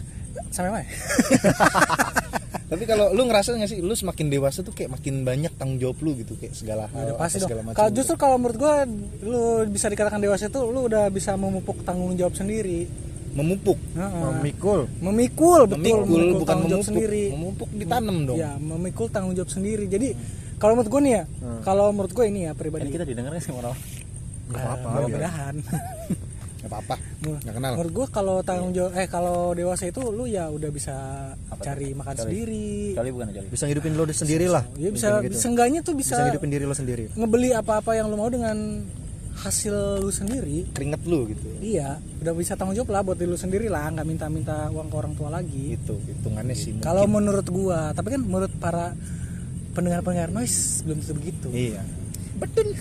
sampai mana? Tapi kalau lu ngerasa nggak sih lu semakin dewasa tuh kayak makin banyak tanggung jawab lu gitu kayak segala hal Udah pasti segala macam Kalau gitu. justru kalau menurut gua lu bisa dikatakan dewasa itu lu udah bisa memupuk tanggung jawab sendiri. memupuk? Memikul. Memikul betul. Memikul bukan tanggung jawab memupuk. sendiri. memupuk ditanam dong. Ya, memikul tanggung jawab sendiri. Jadi kalau menurut gua nih ya, kalau menurut gua ini ya ini pribadi. kita didengar nggak sih sama orang nggak apa-apa Eh, mudah-mudahan. nggak apa-apa. Nggak kenal. Menurut gua kalau tanggung jawab eh kalau dewasa itu lu ya udah bisa cari makan sendiri. kali bukan kali bisa ngidupin lo sendiri lah Ya bisa seenggaknya tuh bisa bisa, ngidupin diri lo sendiri. ngebeli apa-apa yang lu mau dengan hasil lu sendiri. keringet lu gitu Iya, udah bisa tanggung jawab lah buat diri lu sendiri lah, nggak minta-minta uang ke orang tua lagi. itu hitungannya sih. Kalau menurut gua, tapi kan menurut para pendengar-pendengar noise belum tentu begitu. iya. Betul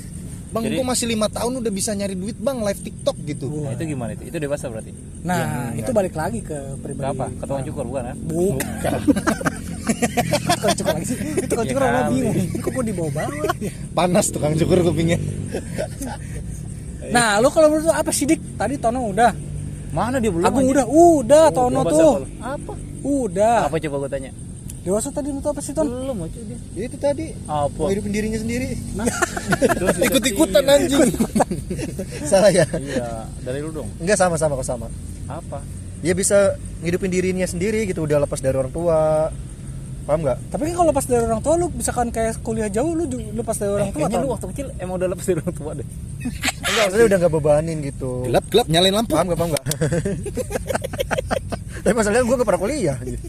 bang Jadi- gua masih lima tahun udah bisa nyari duit bang live tiktok gitu nah itu gimana itu itu dewasa berarti Nah, itu balik lagi ke pribadi. berapa ketuaan cukur bukan kan Bukan. Tukang cukur lagi sih. Itu tukang Ya cukur orang bingung. Ini kok gua dibawa-bawa? panas tukang cukur kupingnya Nah, lu kalau menurut apa sih Dik? Tadi Tono udah. mana dia belum anjing? udah. Udah Tono Belum tuh. apa Udah. apa coba gue tanya Dewasa tadi lu apa sih Ton? belum aja dia. Ya itu tadi. Apa? Mau hidupin dirinya sendiri. Terus bisa- ikut-ikutan iya. anjing. Salah ya? Iya dari lu dong. Enggak sama sama kok sama. Apa? Dia bisa ngidupin dirinya sendiri gitu udah lepas dari orang tua. Paham nggak? Tapi kan kalau lepas dari orang tua lu misalkan kayak kuliah jauh lu lepas dari orang eh, tua kayaknya lu waktu kecil emang udah lepas dari orang tua deh. Enggak maksudnya udah nggak bebanin gitu. Gelap gelap nyalain lampu. Paham nggak paham nggak? Tapi masalahnya gue gak pernah kuliah gitu.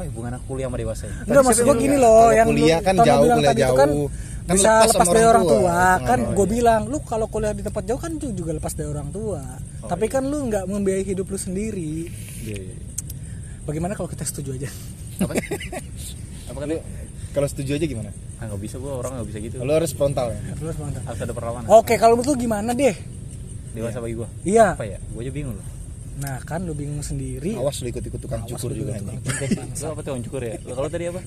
Apa ya hubungan kuliah sama dewasa ya? Enggak maksud gua gini loh Kalau yang kuliah lu- kan jauh, bilang kuliah tadi itu kan jauh. Kan bisa lepas lepas, sama dari orang tua. tua, kan Oh, gue bilang lu kalau kuliah di tempat jauh kan lu juga lepas dari orang tua. Tapi kan lu nggak membiayai hidup lu sendiri. Iya, iya, iya. bagaimana kalau kita setuju aja? Apa? Apa kan? Kalau setuju aja gimana? Ah nggak bisa gua orang nggak bisa gitu. Lo harus frontal ya? Lu harus mantap. harus ada perlawanan. Oke kalau menurut lu gimana deh? Dewasa bagi gua. Iya. Apa ya? Gua aja bingung loh nah kan lu bingung sendiri. Awas lu ikut-ikut tukang Awas cukur lu juga anjing. lu apa tuh cukur ya? Lu kalau tadi apa?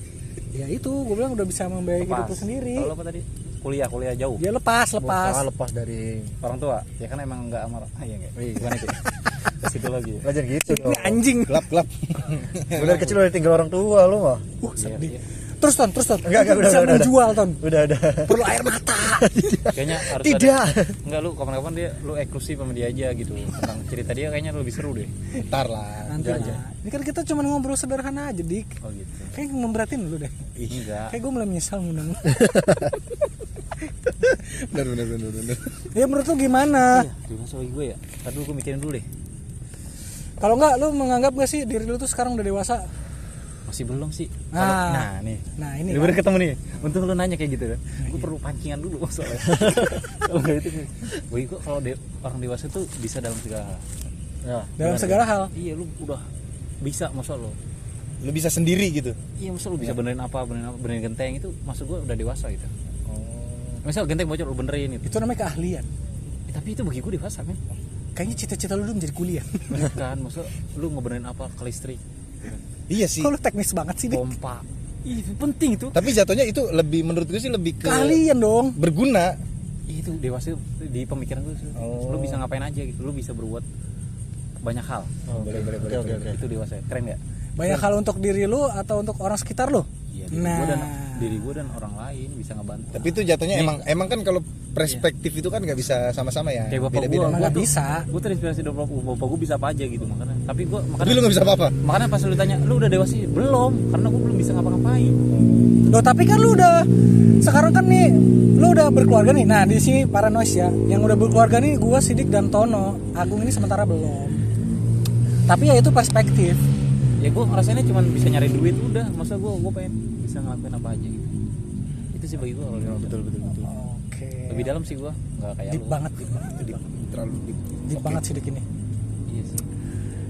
Ya itu gue bilang udah bisa membiayai hidup lu sendiri. Kalau apa tadi? Kuliah kuliah jauh. Ya lepas lepas. Ah, lepas dari orang tua? Ya kan emang nggak amar ah iya nggak. Gimana itu ke situ lagi belajar gitu dong. ini anjing. Gelap gelap. Gue dari kecil udah tinggal orang tua lo mah. Uh Iya, sedih. iya. Terus ton terus ton. Enggak, enggak, udah, bisa udah, udah. menjual ton. Udah udah. Perlu air mata. Kayaknya harus Tidak. ada enggak lu kapan-kapan dia lu eksklusif sama dia aja gitu. Tentang cerita dia kayaknya lebih seru deh. Ntar lah nanti lah. ini kan kita cuma ngobrol sederhana aja dik. Oh gitu. Kayak memberatin lu deh. Enggak. Kayak gue mulai menyesal ngundang lu. bener bener bener bener. Ya menurut lu gimana? Gimana soal gue ya? Tadi gue mikirin dulu deh. kalau enggak lu menganggap gak sih diri lu tuh sekarang udah dewasa Masih belum sih. Nah. Kalau- nah nih. nah ini Ini kan. baru ketemu nih. Untung lu nanya kayak gitu kan. Gue perlu pancingan dulu soalnya. kalau itu nih. Gue kalau de- orang dewasa tuh bisa dalam segala hal. ya dalam segala hal Iya lu udah bisa masa lo. lu bisa sendiri gitu Iya masa lu bisa benerin apa, benerin apa, benerin genteng itu maksud gue udah dewasa gitu. Misal genteng bocor lu benerin itu. itu namanya keahlian Eh, tapi itu bagi gue dewasa men. kayaknya cita-cita lu dulu menjadi kuliah kan, masa lu ngebenerin apa ke listrik. gitu kan. Iya sih. Lu teknis banget sih dik? Pompa. Ih, itu penting itu. tapi jatuhnya itu lebih menurut gue sih lebih ke keahlian dong. berguna. Itu dewasa di pemikiran gue Oh. lu bisa ngapain aja gitu. Lu bisa berbuat banyak hal. Boleh boleh boleh oke oke itu dewasa. Keren ya banyak hal untuk diri lu atau untuk orang sekitar lu? Iya diri nah gue dan diri gue dan orang lain bisa ngebantu. Tapi itu jatuhnya emang emang kan kalau perspektif itu kan nggak bisa sama-sama ya kayak bapak gue nggak bisa. gue terinspirasi dari bapak gue bapak gue bisa apa aja gitu makanya tapi gue tapi makanya lu nggak bisa apa-apa makanya pas lu tanya lu udah dewasa sih belum karena gue belum bisa ngapa-ngapain Loh tapi kan lu udah sekarang kan nih lu udah berkeluarga nih. Nah, di sini para noise ya. Yang udah berkeluarga nih gua Sidik dan Tono. Agung ini sementara belum. Tapi ya itu perspektif. ya gue ngerasainnya cuma bisa nyari duit udah masa gue gue pengen bisa ngelakuin apa aja gitu itu sih bagi gue betul betul betul Oke. lebih dalam sih gue nggak kayak Deep lu banget, deep banget. Deep, terlalu deep. Deep banget Sidik ini. iya sih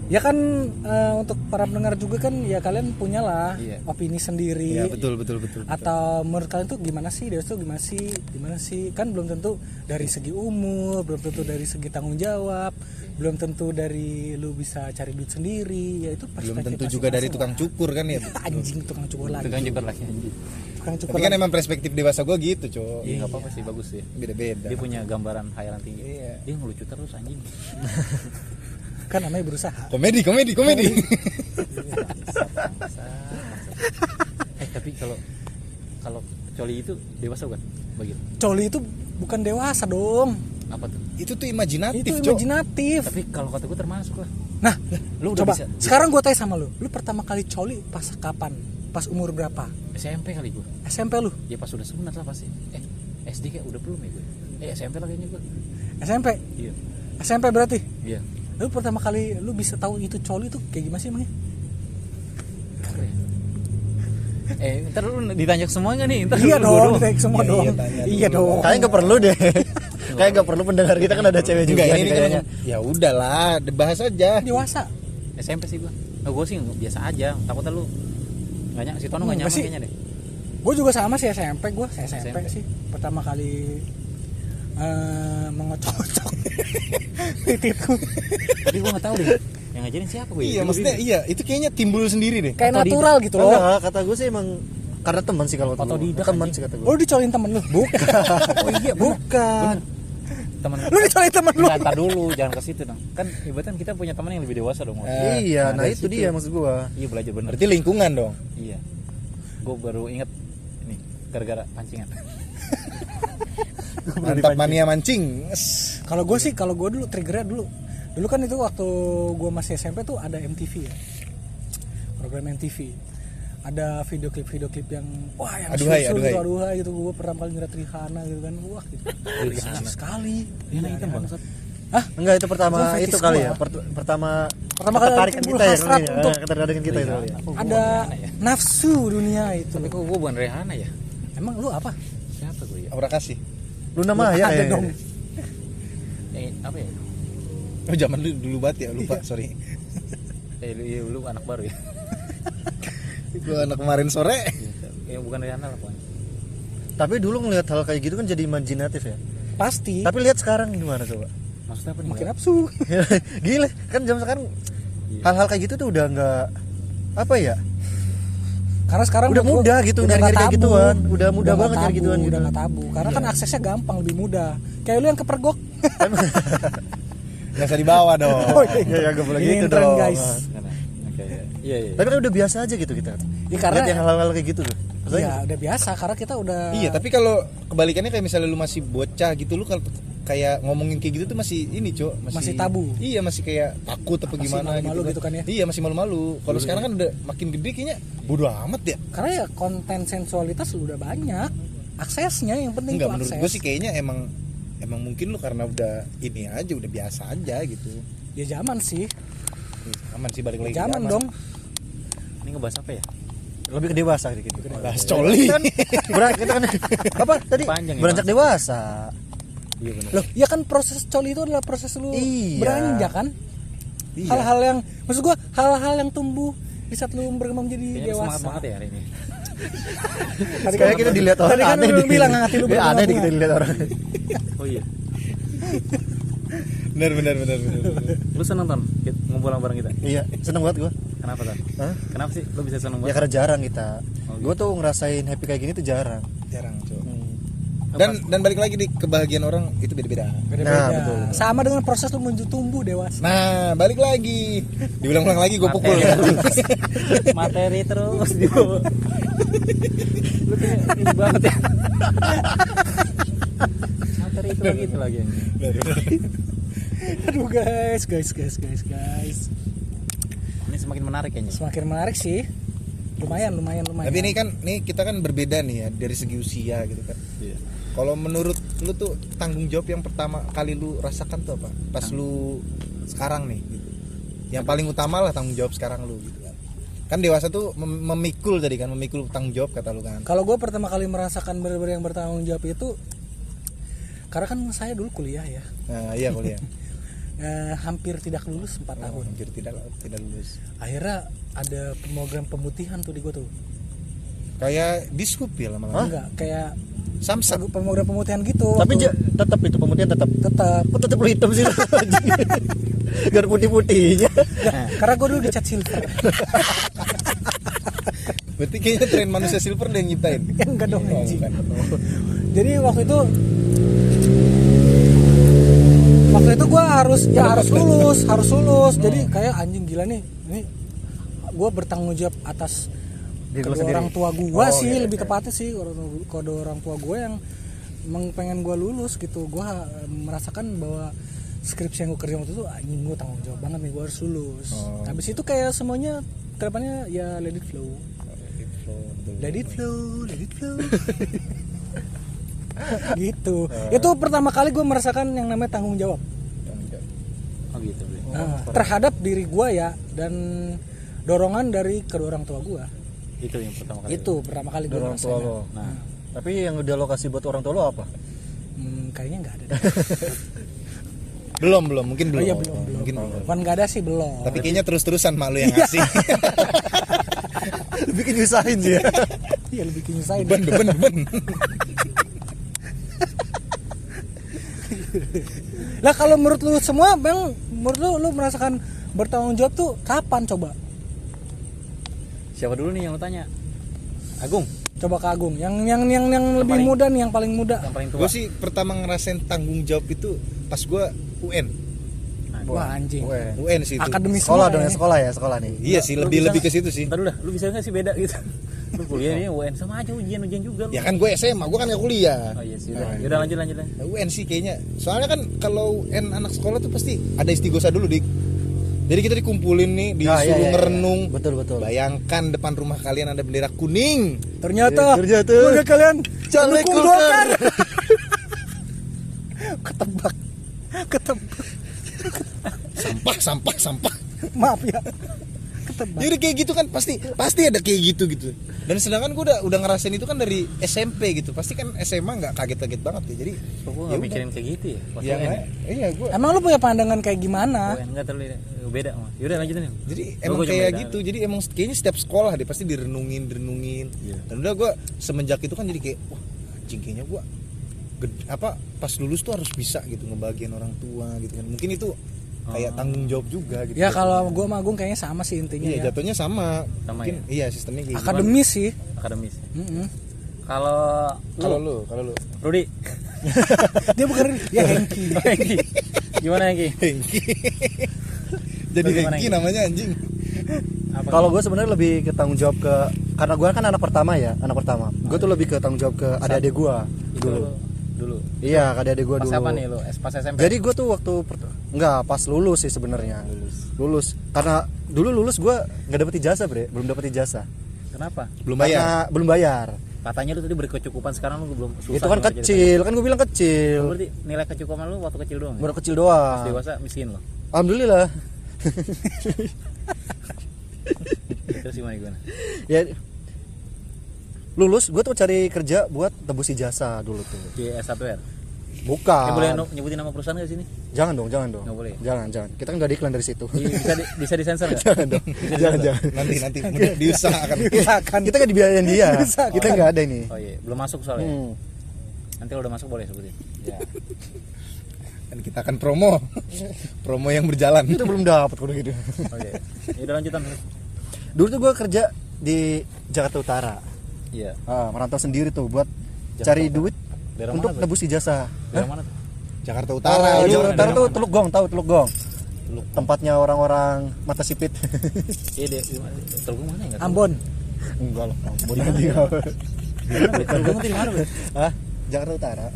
ya kan eh, untuk para pendengar juga kan ya kalian punya lah Iya. opini sendiri Iya betul betul betul. atau menurut kalian tuh gimana sih Dewas tuh gimana sih gimana sih kan belum tentu dari segi umur belum tentu dari segi tanggung jawab belum tentu dari lu bisa cari duit sendiri ya itu Belum perspektif tentu juga dari tukang cukur kan ya. anjing tukang cukur lagi Tukang juga lagi anjing. tukang cukur Tapi kan emang perspektif dewasa gue gitu, cowok. Iya nggak apa-apa sih bagus sih. Beda-beda. Dia punya gambaran khayalan tinggi. Iya. Dia ngelucu terus anjing. kan namanya berusaha. Komedi, komedi, komedi. eh tapi kalau kalau coli itu dewasa bukan? Bagi lu? coli itu bukan dewasa dong. Apa tuh? Itu tuh imajinatif, itu imajinatif. Tapi kalau kata gue termasuk lah. Nah lu udah coba. bisa- sekarang gue tanya sama lu. Lu pertama kali coli pas kapan? Pas umur berapa? SMP kali gue SMP lu? Ya pas udah sunat lah pasti. Eh SD kayak udah belum ya gue eh SMP lah kayaknya gue SMP iya. SMP berarti? Iya lu pertama kali lu bisa tahu itu coli tuh kayak gimana sih emangnya ya? eh ntar lu ditanya semua nggak nih ntar iya gua dong take semua Iya, dong iya, tanya iya dong Kayaknya nggak perlu deh. Kayak nggak perlu pendengar kita kan ada cewek juga Enggak, ini, kan kayaknya. ya udahlah, bahas aja. dewasa SMP sih gue nah, gue sih biasa aja takutnya lu nggak nyaman si Tono nggak Enggak nyaman kayaknya deh gue juga sama sih SMP gue SMP, SMP. sih pertama kali eh mengocok-ocok titikku. Tapi gue nggak tahu deh. Yang ngajarin siapa gue Iya, maksudnya iya, itu kayaknya timbul sendiri deh. kayak Atau natural gitu loh. Enggak, kata gue sih emang karena teman sih kalau Otodidak, teman anjing. sih kata gue. lu dicolin temen lu? Bukan. Oh iya bukan. Teman lu dicolin temen lu? Nggak, ntar dulu jangan ke situ dong. Kan ibaratnya kita punya teman yang lebih dewasa dong. Eh, iya, nah, nah, itu situ. dia maksud gue. iya belajar bener. Berarti lingkungan dong. iya. Gue baru inget ini gara-gara pancingan Mantap mania mancing. Kalau gue sih kalau gue dulu triggernya dulu dulu kan itu waktu gue masih SMP tuh ada MTV ya program MTV ada video klip video klip yang wah yang Aduhai, susu aduhai. gitu aduhai gitu gue pertama kali ngeliat Rihanna gitu kan wah gitu sekali Rihanna Iya, hitam Rihanna. bangsat. Hah? Enggak itu pertama fetish itu kali ya. Pert- pertama Pertama kali ketertarikan timbul kita ya, hasrat kali ya. untuk- ketertarikan kita itu kali ya. ada nafsu dunia itu tapi kok gue bukan Rehana ya emang lu apa Aura kasih. Luna Maya ada ya. dong eh apa ya Oh, zaman dulu dulu banget ya, lupa, Iya. sorry. eh lu, iya, lu anak baru ya Gua anak kemarin sore. ya bukan Rehana lah pokoknya Tapi dulu ngelihat hal kayak gitu kan jadi imajinatif ya. pasti Tapi lihat sekarang gimana coba? maksudnya apa nih makin nafsu Gila, kan jam sekarang Iya. hal-hal kayak gitu tuh udah nggak apa ya? Karena sekarang Udah mudah gitu, udah nggak kayak tabu. gituan. Udah mudah banget nyari gituan udah gitu. nggak tabu karena kan aksesnya gampang lebih mudah kayak lu yang kepergok Nggak usah dibawa dong. Oh, iya. Ya ya gak boleh Ini gitu tren, dong. guys. Oke iya iya iya. Tapi kan udah biasa aja gitu kita. Ya, karena- Lihat yang hal-hal kayak gitu tuh. Iya udah biasa karena kita udah Iya, tapi kalau kebalikannya kayak misalnya lu masih bocah gitu lu kalau kayak ngomongin kayak gitu tuh masih ini, Cok, masih Masih tabu. Iya, masih kayak takut apa Masih gimana malu-malu gitu kan ya? Iya, masih malu-malu. Kalau sekarang kan udah makin gede kayaknya bodo amat ya. karena ya konten sensualitas udah banyak aksesnya yang penting Enggak menurut akses gue sih kayaknya emang emang mungkin lu karena udah ini aja udah biasa aja gitu. ya zaman sih Aman sih balik lagi. ke zaman dong ini ngebahas apa ya lebih ke dewasa gitu. Bahas coli. Kan, beran- kita kan apa tadi? Panjang ya, Beranjak dewasa. Iya benar loh ya kan proses coli itu adalah proses lu Iya. beranjak kan Iya. hal-hal yang maksud gua hal-hal yang tumbuh di saat lu berkembang menjadi kayaknya semangat dewasa banget ya hari ini Tadi Kayak kita dilihat orang tadi kan aneh bilang hati lu Kayak aneh nih kita dilihat orang. oh iya benar benar benar benar. lu seneng ton Kit, ngumpul bareng kita Iya, seneng banget gua. kenapa ton Hah? kenapa sih lu bisa seneng Ya banget karena jarang kita. Oh, Gua tuh ngerasain happy kayak gini tuh jarang. Jarang. Dan dan balik lagi di kebahagiaan orang itu beda-beda. Beda-beda. Nah, betul. sama dengan proses lu menuju tumbuh dewasa Nah, balik lagi. Diulang-ulang lagi gue pukul. materi, materi terus di lu kayak ini banget ya materi itu lagi itu lagi aduh guys guys guys guys guys ini semakin menarik kayaknya semakin menarik sih lumayan lumayan lumayan Tapi ini kan nih kita kan berbeda nih ya dari segi usia gitu kan. iya Kalau menurut lu tuh tanggung jawab yang pertama kali lu rasakan tuh apa? Pas lu sekarang nih gitu. Yang paling utama lah tanggung jawab sekarang lu gitu kan. Kan dewasa tuh mem- memikul tadi kan, memikul tanggung jawab kata lu kan. kalau gue pertama kali merasakan benar-benar yang bertanggung jawab itu karena kan saya dulu kuliah ya Nah, iya kuliah. eh, hampir tidak lulus 4 tahun hampir tidak tidak lulus akhirnya ada program pemutihan tuh di gue tuh kayak diskup ya lama-lama enggak kayak samsak program pemutihan gitu. Tapi waktu- tetap itu pemutihan tetap. tetap Kok tetap hitam sih? Gak putih-putihnya. karena gue dulu dicat silver. Berarti kayaknya tren manusia silver dia yang nyiptain. Ya, enggak dong Oh, anjing. jadi waktu itu waktu itu gue harus ya harus lulus harus lulus. Jadi kayak anjing gila nih. Ini gue bertanggung jawab atas Diri kedua sendiri. orang tua gue Oh, sih iya, lebih iya. tepatnya sih kedua orang tua gue yang emang pengen gue lulus gitu gue merasakan bahwa skripsi yang gue kerja waktu itu anjing gue tanggung jawab banget nih gue harus lulus. Oh. habis itu kayak semuanya ke depannya ya let it flow. Let it flow let it flow gitu. Itu pertama kali gue merasakan yang namanya tanggung jawab. Oh gitu. Nah, terhadap diri gue ya dan dorongan dari kedua orang tua gue Itu yang pertama kali. itu pertama kali gue orang tua lo. Nah, Tapi yang udah lokasi buat orang tua lo apa? Hmm, kayaknya nggak ada deh. belum belum mungkin belum Oh iya belum belum. mungkin belum Bukan nggak ada sih belum. tapi kayaknya terus-terusan malu yang ngasih Bikin nyusahin dia. Iya lebih nyusahin. beban beban beban Lah kalau menurut lu semua, bang, menurut lu lu merasakan bertanggung jawab tuh kapan coba? Siapa dulu nih yang lo tanya? Agung, Coba ke Agung. Yang yang yang yang lebih paling- muda nih, yang paling muda. yang paling tua. gue sih pertama ngerasain tanggung jawab itu pas gue UN Wah anjing. Gue. UN sih itu Akademis Sekolah dong ya, sekolah ya, sekolah nih. iya sih lebih lebih ke situ sih Ntar dulu dah, lu bisa nggak sih beda gitu? lu kuliah ini UN sama aja ujian-ujian juga lu. ya kan gue SMA gue kan gak kuliah Oh iya sih, udah. Yaudah lanjut lanjut lanjut. Nah, UN sih kayaknya soalnya kan kalau UN anak sekolah tuh pasti ada istigosa dulu dik jadi kita dikumpulin nih Ah, disuruh iya, iya, iya. ngerenung Betul, betul. bayangkan depan rumah kalian ada bendera kuning Ternyata Ternyata. keluarga kalian Caleg. Golkar. Ketebak. Ketebak. sampah sampah sampah Maaf ya. Ketebak. jadi kayak gitu kan pasti pasti ada kayak gitu gitu dan sedangkan gue udah udah ngerasain itu kan dari SMP gitu pasti kan SMA nggak kaget-kaget banget ya jadi Kok gue ya mikirin kayak gitu ya? Pas ya nggak- iya gue Emang lu punya pandangan kayak gimana? UN nggak terlalu beda. Yaudah lanjutin nih. jadi Oh, emang gua kayak gitu jadi emang kayaknya setiap sekolah deh pasti direnungin direnungin Iya. dan udah gue semenjak itu kan jadi kayak wah anjing kayaknya gue apa pas lulus tuh harus bisa gitu ngebagian orang tua gitu kan mungkin itu kayak tanggung jawab juga gitu Ya kalau gua sama Agung kayaknya sama sih intinya iya ya. jatuhnya sama, Sama mungkin iya sistemnya gitu. Akademis sih. Akademis. Mm-mm. Kalau kalau lu, kalau lu Rudi, Dia bukan ya Hengki. Hengki, gimana Hengki? Hengki jadi Hengki Hengki? namanya anjing Apa? Kalau gue sebenarnya lebih ke tanggung jawab ke karena gue kan anak pertama ya, anak pertama. Gue tuh lebih ke tanggung jawab ke adik-adik gue dulu. dulu. Iya, adik-adik gue Pas dulu. apa nih lu? Es- Pas SMP. Jadi gue tuh waktu per- nggak pas lulus sih sebenarnya. Lulus. Lulus. Karena dulu lulus gue nggak dapet ijazah bre, belum dapet ijazah. Kenapa? belum bayar Karena belum bayar. Katanya lu tadi berkecukupan sekarang lu belum susah. itu kan kecil, kan gue bilang kecil. Berarti nilai kecukupan lu waktu kecil doang. ya? Baru kecil Pas doang. dewasa miskin lo. Alhamdulillah. Terus gimana gimana? ya lulus gue tuh cari kerja buat tebus ijazah dulu tuh. Di S1R. Bukan. Eh, boleh no- nyebutin nama perusahaan gak sini? Jangan dong, jangan dong. Nggak boleh. Jangan, jangan. Kita kan nggak ada iklan dari situ. Di- bisa di, bisa disensor nggak? jangan dong. jangan, jangan. nanti nanti mudah diusahakan Silakan. Kita kan dibiayain dia. Bisa, Kita nggak ada ini. Oh iya, belum masuk soalnya. Hmm. Nanti kalau udah masuk boleh sebutin. Ya. kan kita akan promo promo yang berjalan Kita belum dapat kudu gitu. Oh iya. Ya udah lanjutan. Dulu tuh gue kerja di Jakarta Utara. Iya. Ah, merantau sendiri tuh buat Jakarta cari Utara. duit Daerah untuk mana, tebus ijazah. Daerah mana tuh? Jakarta Utara, Utara oh. Jakarta Utara tuh? Teluk Gong, tahu Teluk Gong. Teluk. Tempatnya orang-orang mata sipit. Iya deh. di? Teluk mana ya? Ambon. Enggak lah. Di mana, Bro? Teluk Gong di mana? Hah? Jakarta Utara.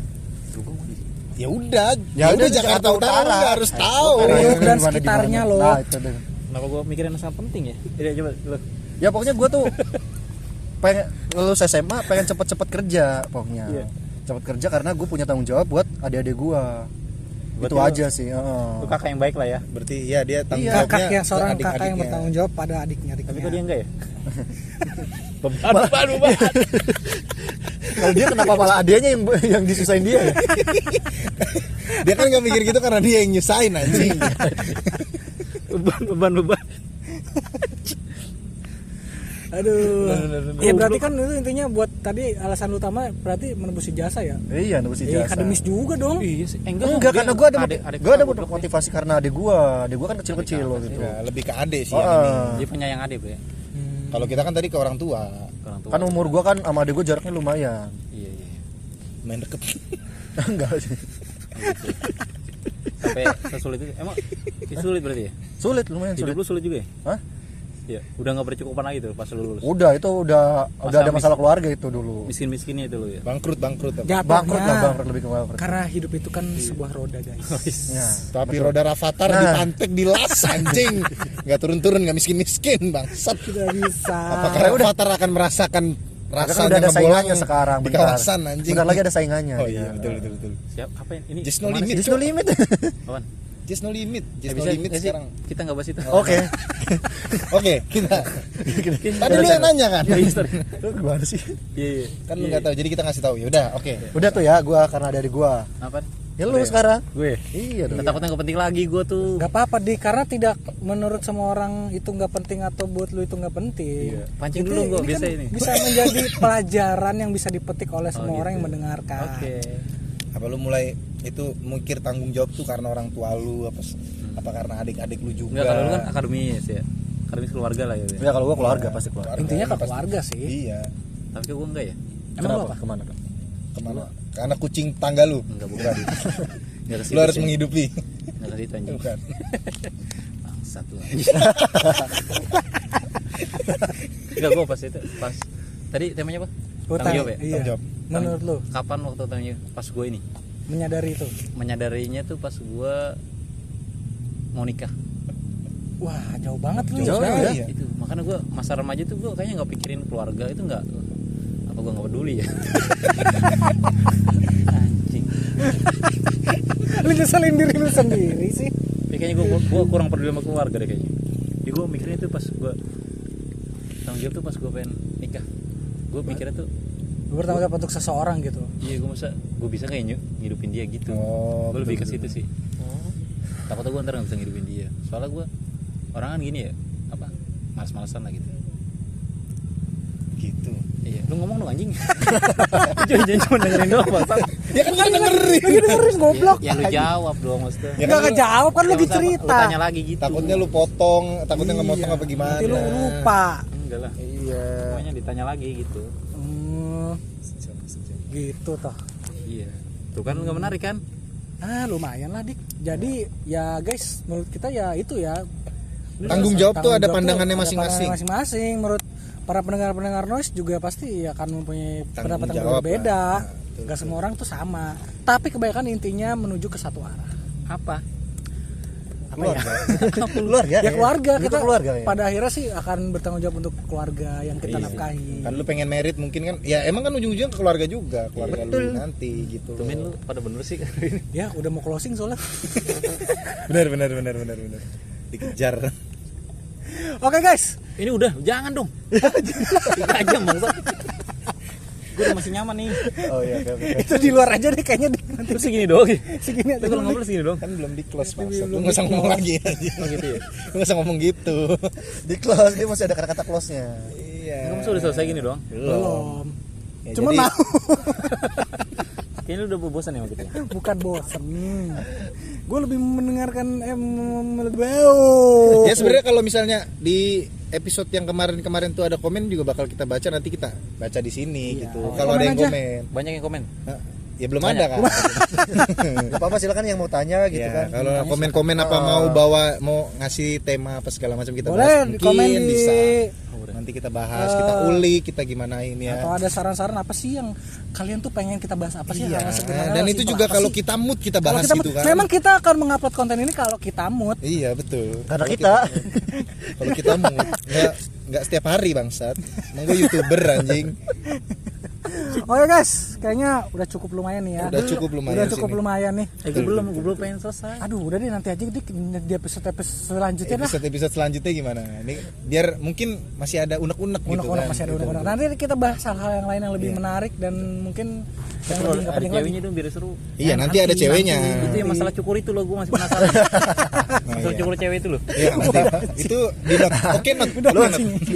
Teluk Gong mana sih? ya udah Ya ya udah, di Jakarta Utara harus tahu Di dan di sekitarnya loh. Nah, itu deh. Kenapa gua mikirin yang sangat penting ya? Iya, coba lu. Ya pokoknya gue tuh pengen lulus SMA pengen cepet-cepet kerja pokoknya. Iya. Cepet kerja karena gue punya tanggung jawab buat adik-adik gue. Itu Berarti lu- aja sih. heeh. Lu kakak yang baik lah ya. berarti ya dia tanggung Iya, jawabnya Kakak yang seorang kakak yang bertanggung jawab pada adiknya adiknya. Tapi kok dia enggak ya? beban beban beban Kalau dia kenapa malah adiknya yang yang disusahin dia? ya? dia kan nggak mikir gitu karena dia yang nyusahin anjing beban beban beban Aduh. Ya berarti kan itu intinya buat tadi alasan utama berarti menembus ijazah ya. iya nebus Iya, ijazah akademis juga dong. iya sih. Eh, enggak karena gue ada adek, adek gue ada motivasi karena adik gue adik gue kan kecil kecil loh gitu ya, lebih ke ade sih Oh, yang ini. dia penyayang adek bro ya. Kalau kita kan tadi ke orang tua. Orang tua. Kan umur gue kan sama adik gue jaraknya lumayan. Iya iya. Main deket. Enggak sih. Sampai sesulit itu. Emang sulit berarti ya? Sulit lumayan hidup sulit. lu sulit juga ya? Hah? Iya, udah nggak bercukupan lagi tuh pas lu lulus. udah itu udah udah ada masalah keluarga itu dulu Miskin-miskinnya itu lu ya. bangkrut bangkrut? Jatuhnya bangkrut lah bangkrut lebih ke bangkrut Karena hidup itu kan sebuah roda, guys. ya. tapi roda Rafathar Nah. dipantek di las anjing nggak turun-turun nggak miskin-miskin bangsat Tidak bisa. apakah Rafathar akan merasakan kan rasanya udah ada saingannya sekarang di bentar. kawasan anjing bentar lagi ada saingannya oh iya betul betul betul Siap, apa ya? ini? just no limit? Just no limit Apaan? Just no limit Eh, just no bisa limit nggak sih? sekarang Kita nggak bahas itu. oke oke kita tadi lu yang nanya kan Iya, iya. Lu gimana sih Iya, iya. kan lu nggak tahu jadi kita ngasih tahu ya udah oke udah tuh ya gua karena dari gua Apa? ya lu sekarang Gue. iya dong takutnya nggak penting lagi gue tuh. Gak apa-apa di karena tidak menurut semua orang itu nggak penting atau buat lu itu nggak penting. Iya. Pancing dulu gua, kan biasa ini. Bisa menjadi pelajaran yang bisa dipetik oleh semua gitu. orang yang mendengarkan. Oke. Apa lu mulai itu mikir tanggung jawab tuh karena orang tua lu apa apa karena adik-adik lu juga Enggak kalau lu kan akademis ya. Akademis keluarga lah ya. Ya kalau gua keluarga pasti keluarga Intinya ke pasti. keluarga sih. iya Tapi gue enggak ya? Emang lu kenapa apa? ke mana ke mana ke anak kucing tangga lu Enggak bukan. Lu harus sih. menghidupi Enggak situ anjing. bukan Bangsat lu. Enggak gue pas itu pas tadi temanya apa? Utang. Tanggung jawab ya? Iya. Tanggung jawab. Menurut lu Kapan waktu tanya pas gue ini menyadari itu? menyadarinya tuh pas gue mau nikah Wah, jauh banget lu. Jauh, Jauh, ya? ya. itu makanya gue masa remaja tuh gue kayaknya nggak pikirin keluarga itu nggak apa gue nggak peduli ya anjing Lu nyeselin diri lu sendiri sih. ya, kayaknya gue gue kurang peduli sama keluarga deh kayaknya jadi gue mikirnya tuh pas gue tanggung jawab tuh pas gue pengen nikah gue mikirnya tuh Lu bertanggung jawab untuk seseorang gitu. iya gue masa gue bisa kayak nyu- ngidupin dia gitu? Oh, gue lebih ke situ sih. Takutnya gue ntar nggak bisa ngidupin dia. Soalnya gue orang kan gini ya apa? Malas-malasan lah gitu. Gitu. Iya. Lu ngomong dong anjing. Jangan cuma dengerin doang bang ya kan kan dengerin. Lagi dengerin goblok. ya lu jawab dong maksudnya. Ya kan Enggak lu- kejawab kan lu lagi Lu cerita. tanya lagi gitu. Takutnya lu potong takutnya nggak Iya. motong apa gimana. Nanti lu lupa. enggak lah. Iya. Pokoknya ditanya lagi gitu Hmm, gitu toh. iya tuh kan nggak menarik kan Ah, lumayan lah, Dik. Jadi ya guys, menurut kita ya itu ya. Tanggung jawab tuh ada jawab pandangannya masing-masing. masing-masing. Menurut para pendengar-pendengar noise juga pasti akan mempunyai pendapat yang berbeda. Nah, Gak semua orang tuh sama. Tapi kebanyakan intinya menuju ke satu arah. apa keluarga keluarga Ya. Keluarga. Itu kita keluarga ya. pada akhirnya sih akan bertanggung jawab untuk keluarga yang kita Iya. nafkahi. kan lu pengen merit mungkin kan. Ya emang kan ujung-ujungnya ke keluarga juga keluarga lu nanti gitu. Temen lu pada bener sih. Ya udah mau closing soalnya. benar benar benar benar benar dikejar. Oke guys, ini udah jangan dong. Tiga jam bang gue udah masih nyaman nih. Oh iya oke. itu di luar aja deh kayaknya Dik. Nanti terus segini doang ya? Segini aja. Kalau ngobrol segini doang? Kan belum di close maksud lu nggak usah ngomong lagi. Oh gitu ya? Lu nggak usah ngomong gitu. Di close dia masih ada kata-kata close nya iya kamu sudah selesai gini doang? Belum. Ya, Cuma jadi- mau. Kayaknya lu udah bosan ya kita bukan bosen. Gue lebih mendengarkan eh wow. ya sebenarnya kalau misalnya di episode yang kemarin-kemarin tuh ada komen juga bakal kita baca nanti kita baca di sini gitu. Kalau ada Komen yang aja. komen. Banyak yang komen. Ya belum Banyak. ada kan Gak apa-apa silakan yang mau tanya gitu ya, kan. kalau komen-komen apa mau bawa mau ngasih tema apa segala macam kita Boleh bahas di mungkin komen di bisa. Oh, udah. nanti kita bahas kita ulik kita gimana ini ya. atau ada saran-saran apa sih yang kalian tuh pengen kita bahas? Apa sih Iya, sebenarnya dan itu juga kalau sih? kita mood kita Kalau bahas kita gitu mood- kan. memang kita akan mengupload konten ini kalau kita mood. Iya betul. Karena Kalau kita. kalau kita mood nggak nggak setiap hari bangsat. Emang gue youtuber anjing Oke guys, kayaknya udah cukup lumayan nih ya. Udah cukup lumayan Udah cukup ini. lumayan nih. Eh, gue belum, gue belum pengen selesai. Aduh, udah deh nanti aja di episode episode selanjutnya dah. episode episode selanjutnya gimana ini biar mungkin masih ada unek-unek gitu Unek-unek kan masih ada Gitu. unek-unek. Nanti kita bahas hal-hal yang lain yang lebih Iya. menarik dan mungkin yang Kalau lebih nggak ada penting lagi. ceweknya itu biar seru. iya nanti ada ceweknya Itu yang masalah cukur itu loh, gue masih penasaran. masalah iya. cukur cewek itu loh. Iya, nanti itu di. Oke, Lu.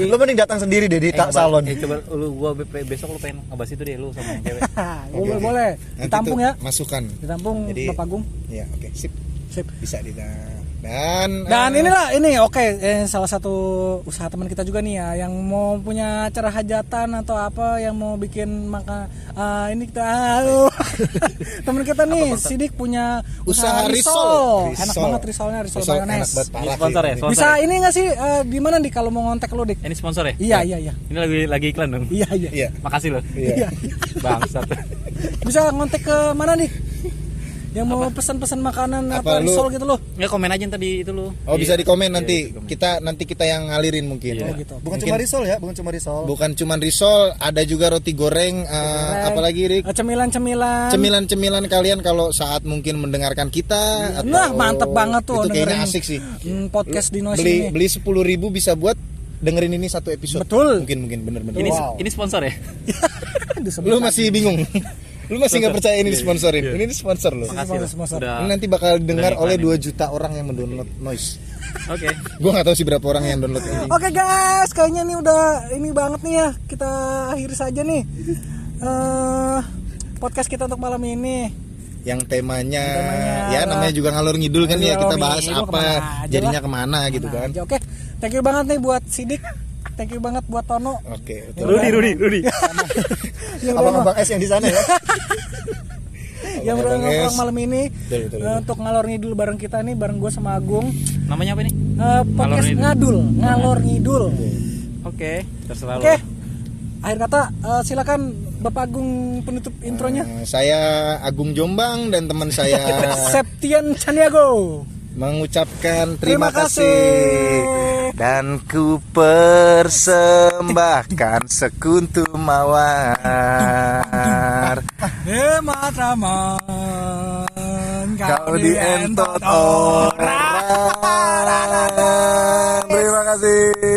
Lu mending datang sendiri deh di Eh, salon. Eh, coba lu gua be- besok lu pengen ngebahas itu deh lu sama yang cewek. boleh boleh. Nanti Ditampung tuh ya. Masukan. Ditampung Jadi- Bapak Agung. Iya, oke, sip. Sip. Bisa di dan Dan eh, inilah ini oke eh, salah satu usaha teman kita juga nih ya yang mau punya acara hajatan atau apa yang mau bikin maka ah, ini kita aduh. teman kita nih Sidik punya Usaha usaha risol. risol. Enak Risol. banget risolnya risol, risol enak mayones. banget Ini parah sponsor ya, sponsor. Bisa ini nggak sih eh, di mana nih kalau mau ngontek lo dik? Ini sponsor ya? Iya iya iya. Ini lagi lagi iklan dong. Iya iya. Iya. Makasih loh. Iya. Bangsat. Bisa ngontek ke mana nih? Yang mau pesan-pesan makanan Apa apa, risol gitu loh. Ya komen aja tadi itu lu. Oh, bisa di komen Iya, nanti. di komen. Kita nanti kita yang ngalirin mungkin. Oh gitu. Bukan Mungkin- cuma risol ya, bukan cuma risol. Bukan cuman risol, ada juga roti goreng, eh, Goreng. apalagi Rik? Eh, Cemilan-cemilan. Cemilan-cemilan kalian kalau saat mungkin mendengarkan kita atau Nah, mantep banget tuh Itu kayaknya dengerin, asik sih. hmm, podcast di Noise beli ini. beli sepuluh ribu bisa buat dengerin ini satu episode. Betul. Mungkin mungkin bener-bener. Ini Wow. ini sponsor ya? Lu masih bingung? Lu masih nggak percaya ini disponsorin? Iya. Ini sponsor lo. Makasih loh. sponsor. Udah. Ini nanti bakal dengar oleh iklanin. 2 juta orang yang mendownload noise. Oke. Gua nggak tahu sih berapa orang yang download ini. Oke guys, kayaknya nih udah ini banget nih ya. Kita akhiri saja nih eh podcast kita untuk malam ini. Yang temanya, Temanya ya namanya juga ngalur ngidul kan ya kita bahas ngidul apa, ke mana jadinya lah. ke mana gitu kan. Oke, thank you banget nih buat Sidik. Thank you banget buat Tono. Oke. Betul. Rudi, Rudi, Rudi. Abang-abang es yang di sana ya. yang udah Es. malam ini Betul, betul, eh, betul. untuk ngalor ngidul bareng kita nih bareng gue sama Agung. Namanya apa ini? Eh, podcast Ngidul. ngadul, ngalor ngidul. Oke, terserah lu. Oke. Akhir kata eh, silakan Bapak Agung penutup intronya. Eh, saya Agung Jombang dan teman saya Septian Caniago. Mengucapkan Terima terima, kasih. kasih. Dan ku persembahkan sekuntum mawar. Hemat Raman kau dientot orang. Terima kasih